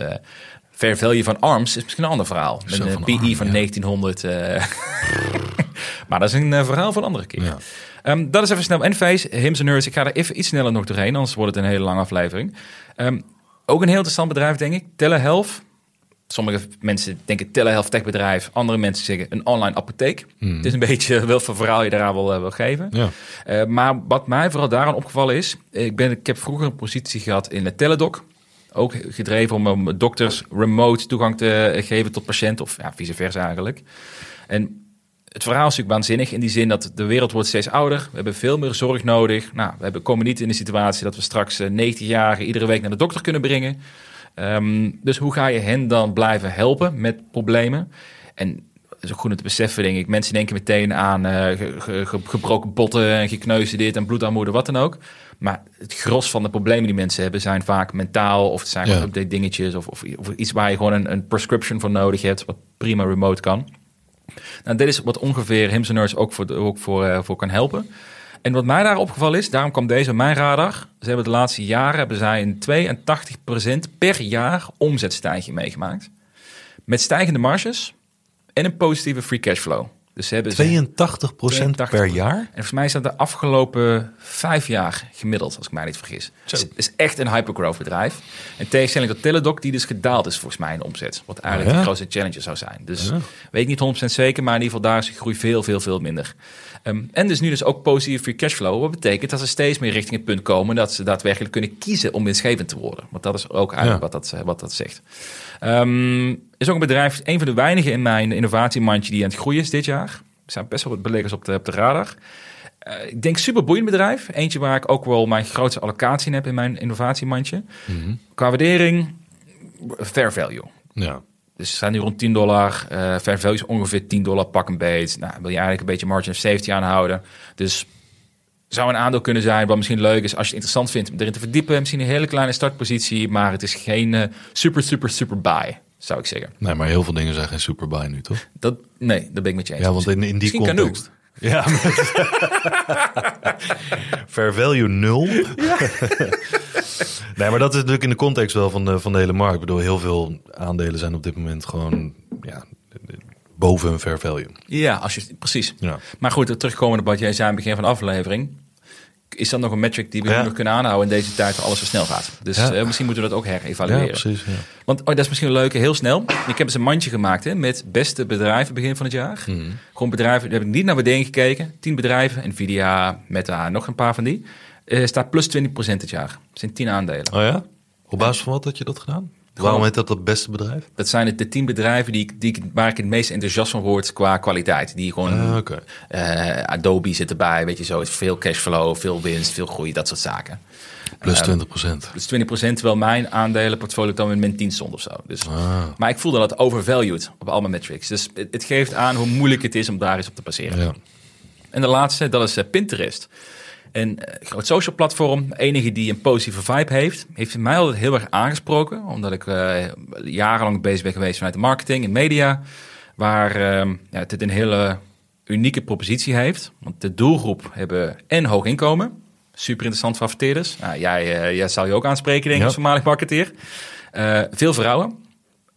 fair value van ARMS is misschien een ander verhaal. Met een van PE ARM, van ja. 1900. eh. Maar dat is een verhaal voor een andere keer. Ja. Ehm, dat is even snel. Enphase, Hims en Hers. Ik ga er even iets sneller nog doorheen, anders wordt het een hele lange aflevering. Ehm, ook een heel interessant bedrijf, denk ik. Telehealth. Sommige mensen denken telehealth techbedrijf. Andere mensen zeggen een online apotheek. Het is een beetje welk voor verhaal je daaraan wil, eh, wil geven. Ja. Eh, maar wat mij vooral daaraan opgevallen is... Ik, ben, ik heb vroeger een positie gehad in de Teledoc. Ook gedreven om, om dokters remote toegang te geven tot patiënten. Of ja, vice versa eigenlijk. En het verhaal is natuurlijk waanzinnig in die zin dat de wereld wordt steeds ouder. We hebben veel meer zorg nodig. Nou, we hebben, komen niet in de situatie dat we straks eh, 90-jarigen iedere week naar de dokter kunnen brengen. Ehm, dus hoe ga je hen dan blijven helpen met problemen? En het is ook goed om te beseffen, denk ik. Mensen denken meteen aan eh, ge- ge- ge- gebroken botten en gekneusde dit en bloedarmoede, wat dan ook. Maar het gros van de problemen die mensen hebben zijn vaak mentaal. Of het zijn Ja. update dingetjes. Of, of, of iets waar je gewoon een, een prescription voor nodig hebt. Wat prima remote kan. Nou, dit is wat ongeveer Hims en Hers ook, voor, ook voor, eh, voor kan helpen. En wat mij daar opgevallen is, daarom kwam deze op mijn radar. Ze hebben de laatste jaren hebben zij een 82% per jaar omzetstijging meegemaakt. Met stijgende marges en een positieve free cash flow. Dus ze hebben 82% per jaar? en volgens mij is dat de afgelopen vijf jaar gemiddeld, als ik mij niet vergis. Dus het is echt een hypergrowth bedrijf. En tegenstelling tot Teledoc, die dus gedaald is volgens mij in omzet. Wat eigenlijk ja? de grootste challenge zou zijn. Dus Ja. weet ik niet 100% zeker, maar in ieder geval daar is de groei veel, veel, veel minder. Ehm, en dus nu dus ook positieve free cash flow. Wat betekent dat ze steeds meer richting het punt komen dat ze daadwerkelijk kunnen kiezen om winstgevend te worden. Want dat is ook eigenlijk Ja. wat, dat, wat dat zegt. Ehm, is ook een bedrijf, een van de weinigen in mijn innovatiemandje die aan het groeien is dit jaar. Er zijn best wel wat beleggers op de, op de radar. Eh, ik denk super boeiend bedrijf. Eentje waar ik ook wel mijn grootste allocatie in heb in mijn innovatiemandje. Qua waardering, fair value. Ja. Dus ze staan nu rond 10 dollar. Eh fair value is ongeveer 10 dollar pak een beet. Nou, wil je eigenlijk een beetje margin of safety aanhouden. Dus zou een aandeel kunnen zijn wat misschien leuk is als je het interessant vindt om erin te verdiepen. Misschien een hele kleine startpositie, maar het is geen eh, super, super, super buy, zou ik zeggen. Nee, maar heel veel dingen zijn geen super buy nu, toch? Dat, nee, dat ben ik met je eens. Ja, want in, in die Misschien context. Ja, fair value nul. nee, maar dat is natuurlijk in de context wel van de, van de hele markt. Ik bedoel, heel veel aandelen zijn op dit moment gewoon ja, boven hun fair value. Ja, als je, precies. Ja. Maar goed, terugkomen op wat jij zei aan het begin van de aflevering. Is dat nog een metric die we Ja. nog kunnen aanhouden in deze tijd waar alles zo snel gaat? Dus Ja. eh, misschien moeten we dat ook herevalueren. Ja, precies. Ja. Want oh, dat is misschien een leuke, heel snel. Ik heb eens een mandje gemaakt hè, met beste bedrijven begin van het jaar. Mhm. Gewoon bedrijven, daar heb ik niet naar waardering gekeken. 10 bedrijven, Nvidia, Meta, nog een paar van die. Eh staat plus 20% dit jaar. Dat zijn 10 aandelen. Oh ja? Op basis van wat had je dat gedaan? Waarom heet dat het beste bedrijf? Dat zijn het de 10 bedrijven die, ik- die, waar ik het meest enthousiast van word qua kwaliteit. Die gewoon, Ah, eh, Adobe zit erbij, weet je zo. Veel cashflow, veel winst, veel groei, dat soort zaken. Plus Ehm, 20 procent. Dus 20% terwijl mijn aandelenportfolio dan met min 10 stond of zo. Dus, Ah. Maar ik voelde dat overvalued op al mijn metrics. Dus het, het geeft aan hoe moeilijk het is om daar eens op te passeren. Ja. En de laatste, dat is eh, Pinterest. Een eh, groot social platform. Enige die een positieve vibe heeft. Heeft mij altijd heel erg aangesproken. Omdat ik eh, jarenlang bezig ben geweest vanuit de marketing en media. Waar eh, ja, het een hele unieke propositie heeft. Want de doelgroep hebben en hoog inkomen. Super interessant voor adverteerders. Nou, jij, eh, jij zal je ook aanspreken, denk ik, Ja. als voormalig marketeer. Veel vrouwen.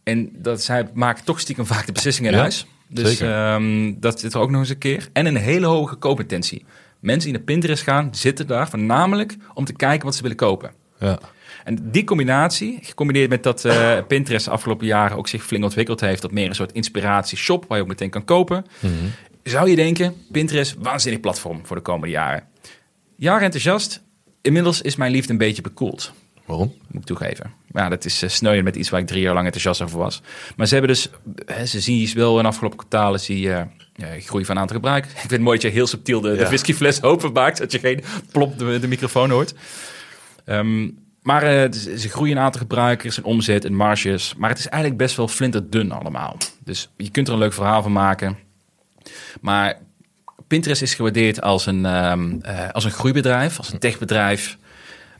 En dat zij maken toch stiekem vaak de beslissingen in Ja, huis. Dus ehm, dat zit er ook nog eens een keer. En een hele hoge koopintentie. Mensen die naar Pinterest gaan, zitten daar voornamelijk om te kijken wat ze willen kopen. Ja. En die combinatie, gecombineerd met dat eh, Pinterest de afgelopen jaren ook zich flink ontwikkeld heeft tot meer een soort inspiratieshop waar je ook meteen kan kopen, zou je denken, Pinterest, waanzinnig platform voor de komende jaren. Jaren enthousiast. Inmiddels is mijn liefde een beetje bekoeld Waarom? moet ik toegeven. Ja, dat is uh, sneuien met iets waar ik drie jaar lang enthousiast over was. Maar ze hebben dus, hè, ze zien wel in de afgelopen kwartalen zie je uh, groei van aantal gebruikers. Ik vind het mooi dat je heel subtiel de, ja. de whiskyfles openmaakt, zodat je geen plop de, de microfoon hoort. Um, maar uh, ze groeien een aantal gebruikers, een omzet en marges. Maar het is eigenlijk best wel flinterdun allemaal. Dus je kunt er een leuk verhaal van maken. Maar Pinterest is gewaardeerd als een, um, uh, als een groeibedrijf, als een techbedrijf.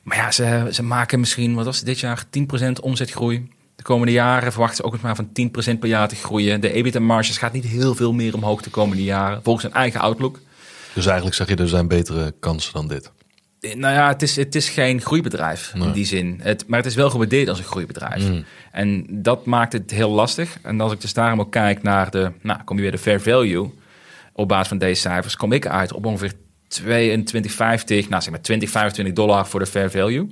Maar ja, ze, ze maken misschien, wat was het dit jaar, 10% omzetgroei. De komende jaren verwachten ze ook nog maar van 10% per jaar te groeien. De EBITDA-marges gaat niet heel veel meer omhoog de komende jaren, volgens hun eigen outlook. Dus eigenlijk zeg je, er zijn betere kansen dan dit. Nou ja, het is, het is geen groeibedrijf nee. in die zin. Het, maar het is wel gewaardeerd als een groeibedrijf. Mm. En dat maakt het heel lastig. En als ik dus daarom ook kijk naar de, nou, kom je weer de fair value op basis van deze cijfers kom ik uit op ongeveer 22,50, nou zeg maar 20, 25 dollar voor de fair value.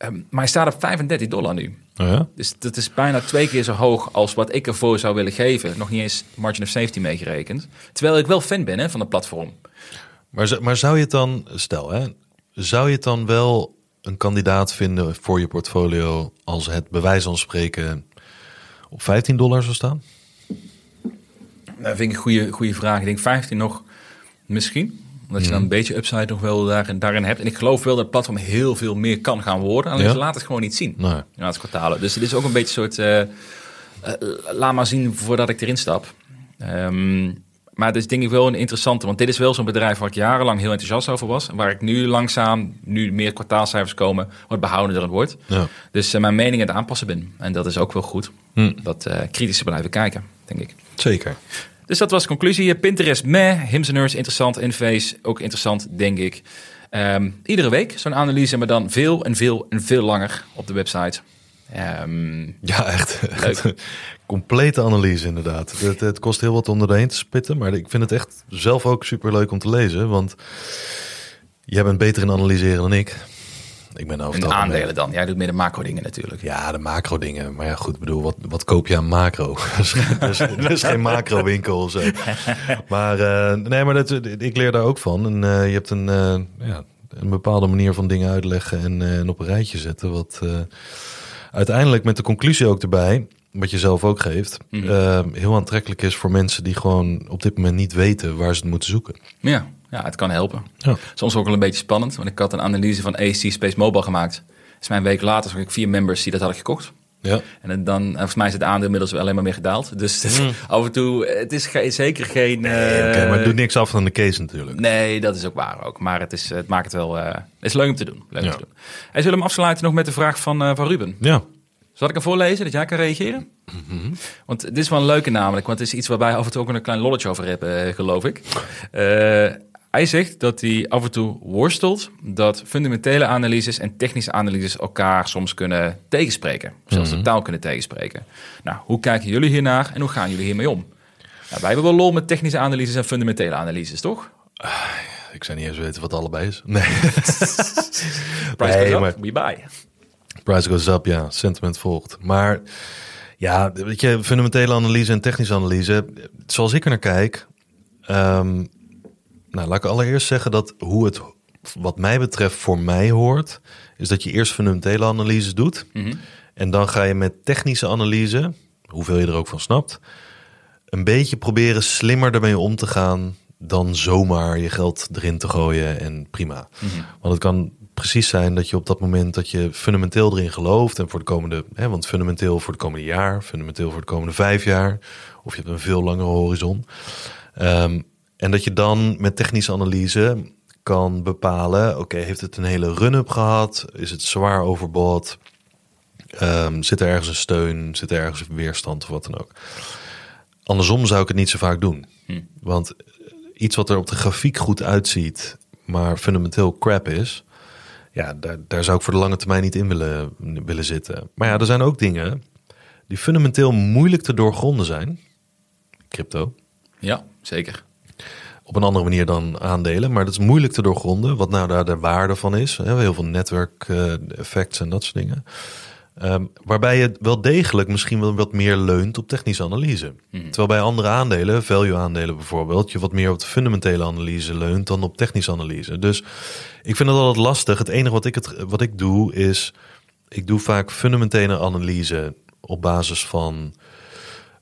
Ehm, maar hij staat op 35 dollar nu. Oh ja? Dus dat is bijna twee keer zo hoog als wat ik ervoor zou willen geven. Nog niet eens margin of safety meegerekend. Terwijl ik wel fan ben hè, van het platform. Maar, maar zou je het dan, stel hè, zou je het dan wel een kandidaat vinden voor je portfolio als het bij wijze van spreken op 15 dollar zou staan? Dat vind ik een goede, goede vraag. Ik denk 15 nog misschien. Omdat je dan een beetje upside nog wel daarin, daarin hebt. En ik geloof wel dat het platform heel veel meer kan gaan worden. Alleen Ja. ze laten het gewoon niet zien. Nee. Ja, het kwartalen. Dus het is ook een beetje een soort... eh, eh, laat maar zien voordat ik erin stap. Ehm, maar het is denk ik wel een interessante. Want dit is wel zo'n bedrijf waar ik jarenlang heel enthousiast over was. En waar ik nu langzaam, nu meer kwartaalcijfers komen, wat behoudender het wordt. Ja. Dus eh, mijn mening aan het aanpassen ben. En dat is ook wel goed. Hm. Dat eh kritisch te blijven kijken, denk ik. Zeker. Dus dat was de conclusie. Pinterest, meh. Hims en Hers, interessant. Inface, ook interessant, denk ik. Ehm, iedere week zo'n analyse, maar dan veel en veel en veel langer op de website. Ehm, Ja, echt. Leuk. Complete analyse inderdaad. Het, het kost heel wat om erheen te spitten, maar ik vind het echt zelf ook super leuk om te lezen, want jij bent beter in analyseren dan ik. Ik ben over en de aandelen dan. Jij doet meer de macro dingen natuurlijk. Ja, de macro dingen. Maar ja, goed, ik bedoel, wat, wat koop je aan macro? Er is, er geen macro winkel of zo. Maar eh, nee, maar dat, ik leer daar ook van. En eh, je hebt een, eh, ja, een bepaalde manier van dingen uitleggen en, en op een rijtje zetten. Wat uiteindelijk met de conclusie ook erbij, wat je zelf ook geeft, Mhm. heel aantrekkelijk is voor mensen die gewoon op dit moment niet weten waar ze het moeten zoeken. Ja, ja, het kan helpen. Ja. Soms ook wel een beetje spannend, want ik had een analyse van AC Space Mobile gemaakt. Dus mijn week later zag ik vier members die dat hadden gekocht. Ja. En dan, en volgens mij is het aandeel inmiddels wel alleen maar meer gedaald. Dus is af en toe, het is ge- zeker geen... Oké, eh, maar het doet niks af van de case natuurlijk. Nee, dat is ook waar ook. Maar het, is, het maakt het wel... eh, het is leuk om te doen. Leuk om Ja. te doen. En zullen we hem afsluiten nog met de vraag van, eh, van Ruben. Ja. Zal ik hem voorlezen, dat jij kan reageren? Mhm. Want dit is wel een leuke namelijk, want het is iets waar wij af en toe ook een klein lolletje over hebben, eh, geloof ik. Hij zegt dat hij af en toe worstelt dat fundamentele analyses en technische analyses elkaar soms kunnen tegenspreken. Zelfs Mhm. de taal kunnen tegenspreken. Nou, hoe kijken jullie hiernaar en hoe gaan jullie hiermee om? Nou, wij hebben wel lol met technische analyses en fundamentele analyses, toch? Ik zou niet eens weten wat allebei is. Nee. Price Nee, goes up, maar- we buy. Price goes up, ja. Sentiment volgt. Maar ja, weet je, fundamentele analyse en technische analyse, zoals ik er naar kijk, ehm, nou, laat ik allereerst zeggen dat hoe het, wat mij betreft, voor mij hoort, is dat je eerst fundamentele analyse doet. Mhm. En dan ga je met technische analyse, hoeveel je er ook van snapt, een beetje proberen slimmer ermee om te gaan dan zomaar je geld erin te gooien en prima. Want het kan precies zijn dat je op dat moment dat je fundamenteel erin gelooft en voor de komende, hè, want fundamenteel voor het komende jaar, fundamenteel voor de komende vijf jaar, of je hebt een veel langere horizon. Ehm, en dat je dan met technische analyse kan bepalen, oké, heeft het een hele run-up gehad? Is het zwaar overbought? Ehm, zit er ergens een steun? Zit er ergens een weerstand of wat dan ook? Andersom zou ik het niet zo vaak doen. Hm. Want iets wat er op de grafiek goed uitziet, maar fundamenteel crap is, ja, daar, daar zou ik voor de lange termijn niet in willen, willen zitten. Maar ja, er zijn ook dingen die fundamenteel moeilijk te doorgronden zijn. Crypto. Ja, zeker. Op een andere manier dan aandelen, maar dat is moeilijk te doorgronden. Wat nou daar de waarde van is. Hè, heel veel netwerk eh, en dat soort dingen. Ehm, waarbij je wel degelijk misschien wel wat meer leunt op technische analyse. Terwijl bij andere aandelen, value aandelen bijvoorbeeld, je wat meer op de fundamentele analyse leunt dan op technische analyse. Dus ik vind het altijd lastig. Het enige wat ik, het, wat ik doe is, ik doe vaak fundamentele analyse op basis van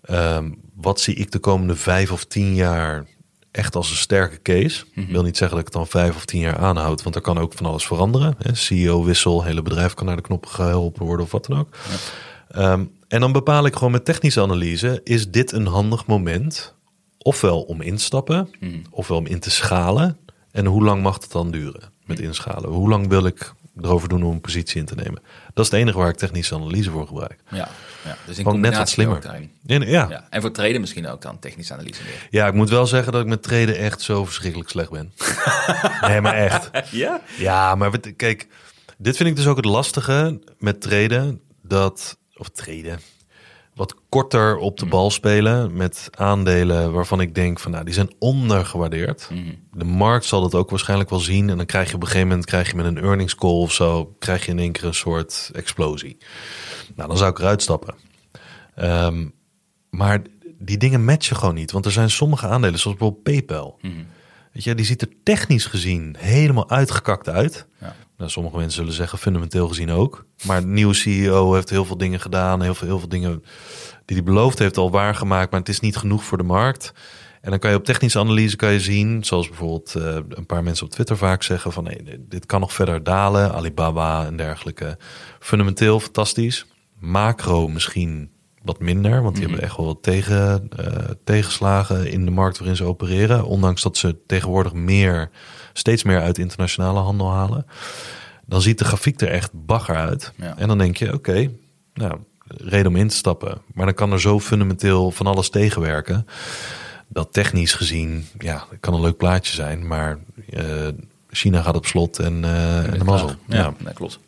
ehm, wat zie ik de komende vijf of tien jaar echt als een sterke case. Ik wil niet zeggen dat ik het dan vijf of tien jaar aanhoud, want er kan ook van alles veranderen. CEO-wissel, hele bedrijf kan naar de knop geholpen worden of wat dan ook. Ehm, en dan bepaal ik gewoon met technische analyse, is dit een handig moment? Ofwel om instappen, ofwel om in te schalen. En hoe lang mag het dan duren met inschalen? Hoe lang wil ik erover doen om een positie in te nemen? Dat is het enige waar ik technische analyse voor gebruik. Ja, ja. dus in Gewoon net wat slimmer. ook. Ja, ja. En voor traden misschien ook dan, technische analyse meer. Ja, ik moet wel zeggen dat ik met traden echt zo verschrikkelijk slecht ben. nee, maar echt. Ja? Ja, maar kijk, dit vind ik dus ook het lastige met traden. Dat, of traden. wat korter op de bal spelen met aandelen waarvan ik denk van nou die zijn ondergewaardeerd. De markt zal dat ook waarschijnlijk wel zien en dan krijg je op een gegeven moment krijg je met een earnings call of zo krijg je in één keer een soort explosie. Nou, dan zou ik eruit stappen. Ehm, maar die dingen matchen gewoon niet, want er zijn sommige aandelen zoals bijvoorbeeld PayPal. Weet je, die ziet er technisch gezien helemaal uitgekakt uit. Ja. Nou, sommige mensen zullen zeggen fundamenteel gezien ook. Maar de nieuwe CEO heeft heel veel dingen gedaan. Heel veel, heel veel dingen die hij beloofd heeft al waargemaakt. Maar het is niet genoeg voor de markt. En dan kan je op technische analyse kan je zien, zoals bijvoorbeeld eh, een paar mensen op Twitter vaak zeggen van nee, dit kan nog verder dalen. Alibaba en dergelijke. Fundamenteel fantastisch. Macro misschien wat minder, want die hebben echt wel wat tegen, eh, tegenslagen in de markt waarin ze opereren. Ondanks dat ze tegenwoordig meer, steeds meer uit internationale handel halen. Dan ziet de grafiek er echt bagger uit. Ja. En dan denk je, oké, nou, reden om in te stappen. Maar dan kan er zo fundamenteel van alles tegenwerken. Dat technisch gezien, ja, het kan een leuk plaatje zijn. Maar eh, China gaat op slot en, en de mazzel. Ja, Ja. dat klopt.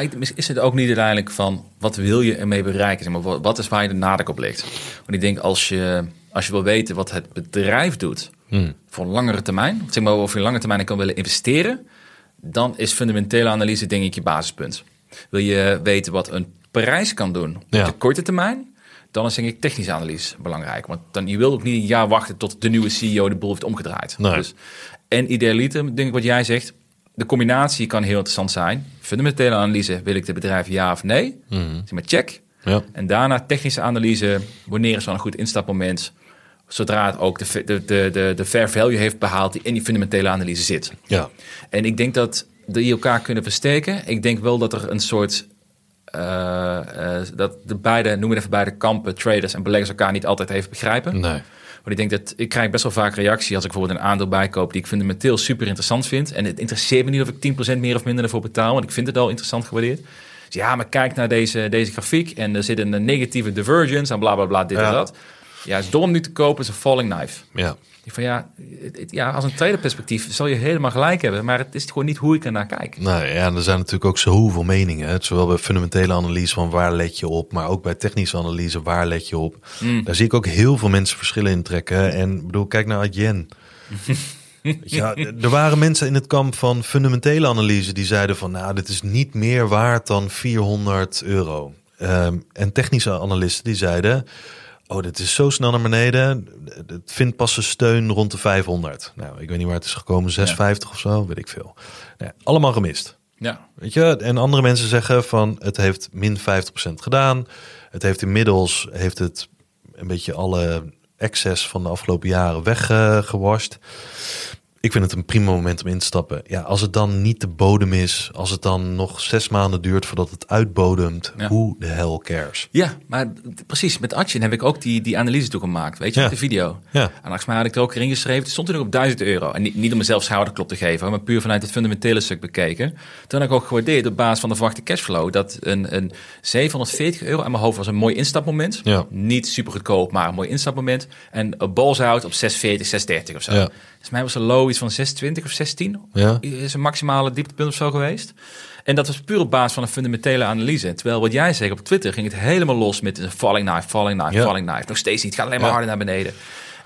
Ik- is het ook niet uiteindelijk van wat wil je ermee bereiken? Zeg maar, wat- is waar je de nadruk op ligt? Want ik denk als je, als je wil weten wat het bedrijf doet Hmm. voor een langere termijn, zeg maar of je lange termijn kan willen investeren, dan is fundamentele analyse denk ik je basispunt. Wil je weten wat een prijs kan doen op Ja. de korte termijn, dan is denk ik technische analyse belangrijk. Want dan, je wilt ook niet een jaar wachten tot de nieuwe CEO de boel heeft omgedraaid. Nee. Dus, en idealiter, denk ik wat jij zegt, de combinatie kan heel interessant zijn. Fundamentele analyse, wil ik de bedrijf ja of nee? Zeg maar check. Ja. En daarna technische analyse, wanneer is dan een goed instapmoment? Zodra het ook de, de, de, de, de fair value heeft behaald die in die fundamentele analyse zit. ja. En ik denk dat die elkaar kunnen versteken. Ik denk wel dat er een soort. eh, dat de beide, noem het even beide kampen, traders en beleggers elkaar niet altijd even begrijpen. Nee. Maar ik denk dat ik krijg best wel vaak reactie als ik bijvoorbeeld een aandeel bijkoop die ik fundamenteel super interessant vind. En het interesseert me niet of ik 10% meer of minder ervoor betaal, want ik vind het al interessant gewaardeerd. Dus ja, maar kijk naar deze, deze grafiek en er zit een negatieve divergence en bla bla bla, dit Ja. en dat. Ja, het is dom om nu te kopen, is een falling knife. Ja. Van ja, ja, als een tweede perspectief zal je helemaal gelijk hebben, maar het is gewoon niet hoe ik er naar kijk. Nou ja, er zijn natuurlijk ook zoveel meningen. hè. Zowel bij fundamentele analyse van waar let je op, maar ook bij technische analyse waar let je op. Daar zie ik ook heel veel mensen verschillen in trekken. En ik bedoel, kijk naar Adyen. Ja, er waren mensen in het kamp van fundamentele analyse die zeiden van, nou, dit is niet meer waard dan 400 euro. Ehm, en technische analisten die zeiden, oh, dit is zo snel naar beneden. Het vindt pas een steun rond de 500. Nou, ik weet niet waar het is gekomen, 650 of zo, weet ik veel. Allemaal gemist. Ja, Weet je, en andere mensen zeggen van het heeft min 50% gedaan. Het heeft inmiddels heeft het een beetje alle excess van de afgelopen jaren weggewashed. Ik vind het een prima moment om in te stappen. Ja, als het dan niet de bodem is, als het dan nog zes maanden duurt voordat het uitbodemt, Ja. hoe de hell cares? ja maar precies, met Atjen heb ik ook die, die analyse toe gemaakt, weet je, Ja. met de video. Ja. En mij had ik er ook in geschreven, het stond er nog op 1000 euro. En niet, niet om mezelf schouderklop te geven, maar puur vanuit het fundamentele stuk bekeken. Toen heb ik ook gewaardeerd op basis van de verwachte cashflow, dat een, een 740 euro aan mijn hoofd was een mooi instapmoment. Ja. Niet super goedkoop, maar een mooi instapmoment. En een balzout op 640, 630 of zo. Ja. Dus mij was een low iets van 620 of 16. Ja. Is een maximale dieptepunt of zo geweest. En dat was puur op basis van een fundamentele analyse. Terwijl wat jij zegt op Twitter ging het helemaal los met een falling knife, falling knife, Ja. falling knife. Nog steeds niet, het gaat alleen maar Ja. harder naar beneden.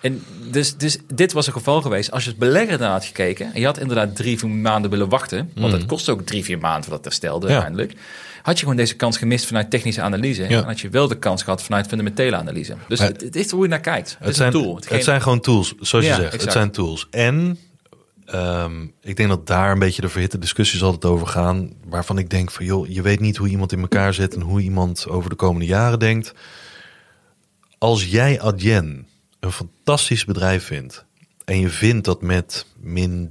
En dus, dus dit was een geval geweest. Als je het belegger ernaar had gekeken... en je had inderdaad drie, vier maanden willen wachten... want het kost ook drie, vier maanden voordat het herstelde. Ja. uiteindelijk... had je gewoon deze kans gemist vanuit technische analyse... Ja. en had je wel de kans gehad vanuit fundamentele analyse. Dus Maar- het, het is hoe je naar kijkt. Het, Het is zijn, een tool. het, zijn gewoon tools, zoals Ja, je zegt. exact. Het zijn tools. En ehm, ik denk dat daar een beetje de verhitte discussies altijd over gaan. Waarvan ik denk van, joh, je weet niet hoe iemand in elkaar zit en hoe iemand over de komende jaren denkt. Als jij Adyen een fantastisch bedrijf vindt en je vindt dat met min 30%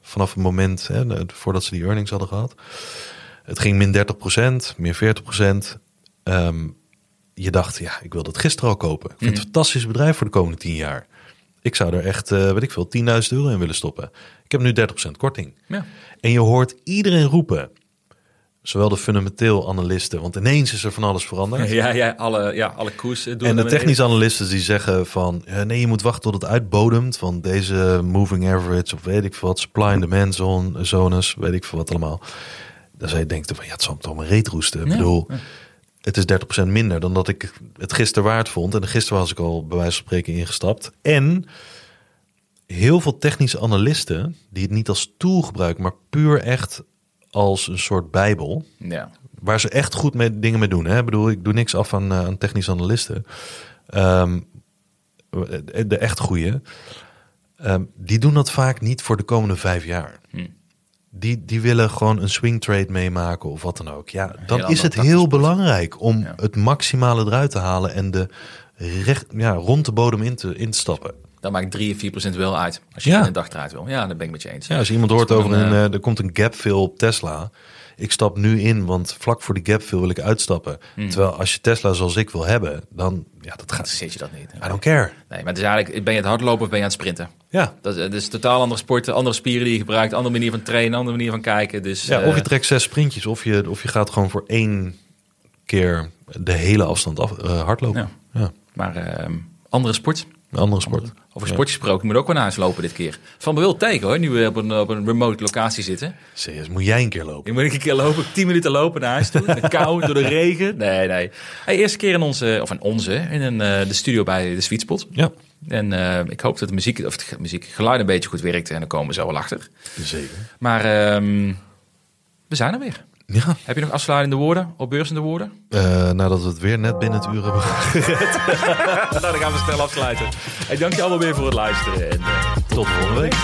vanaf het moment hè, voordat ze die earnings hadden gehad, het ging min 30%, min 40%. ehm, je dacht, ja, ik wil dat gisteren al kopen. Ik vind het een fantastisch bedrijf voor de komende 10 jaar. Ik zou er echt, eh, weet ik veel, 10.000 euro in willen stoppen. Ik heb nu 30% korting. Ja. En je hoort iedereen roepen, zowel de fundamenteel analisten, want ineens is er van alles veranderd. Ja, ja, alle, ja, alle koers eh, doen En de technische analisten die zeggen van nee, je moet wachten tot het uitbodemt. Want deze moving average of weet ik veel wat, supply and demand zone, zones, weet ik veel wat allemaal. Dan zou je denken van ja, het zal toch maar reet roesten. Ik Ja, bedoel, ja. het is 30% minder dan dat ik het gisteren waard vond. En gisteren was ik al bij wijze van spreken ingestapt. En heel veel technische analisten die het niet als tool gebruiken, maar puur echt als een soort bijbel. Ja. Waar ze echt goed mee, dingen mee doen. Hè? Ik bedoel, ik doe niks af aan, uh, aan technische analisten. Um, de echt goede. Um, die doen dat vaak niet voor de komende vijf jaar. Hm. Die, die willen gewoon een swing trade meemaken of wat dan ook. Ja, dan is het heel belangrijk om het maximale eruit te halen en de recht, ja, rond de bodem in te, in te stappen. Dan maakt 3 of 4 procent wel uit. Als je ja. een dag eruit wil. Ja, dan ben ik met je eens. Ja, als iemand hoort over een, uh, er komt een gap fill op Tesla. Ik stap nu in, want vlak voor die gap fill wil ik uitstappen. Hmm. Terwijl als je Tesla zoals ik wil hebben, dan ja, dat gaat. Zit je dat niet? I don't care. Nee, maar het is eigenlijk, ben je het hardlopen of ben je aan het sprinten? Ja. Dat, is, is totaal andere sporten, andere spieren die je gebruikt, andere manier van trainen, andere manier van kijken. Dus, ja, of je trekt zes sprintjes, of je, of je gaat gewoon voor één keer de hele afstand af, uh, hardlopen. Ja. ja. Maar uh, andere sport. Een andere sport. Over sport gesproken, moet ook wel naar huis lopen dit keer. Van wel tegen hoor, nu we op een, op een remote locatie zitten. Serieus, moet jij een keer lopen? Ik moet een keer lopen, tien minuten lopen naar huis toe. De kou, door de regen. Nee, nee. Hey, eerste keer in onze, of in onze, in een, uh, de studio bij de Sweet Spot. Ja. En uh, ik hoop dat de muziek, of het muziek, geluid een beetje goed werkt. En dan komen we zo wel achter. Zeker. Maar um, we zijn er weer. Ja. Heb je nog afsluitende woorden op beursende woorden? Uh, nadat we het weer net binnen het uur hebben gered. nou, dan gaan we snel afsluiten. Hey, dank je allemaal weer voor het luisteren. En uh, tot volgende week.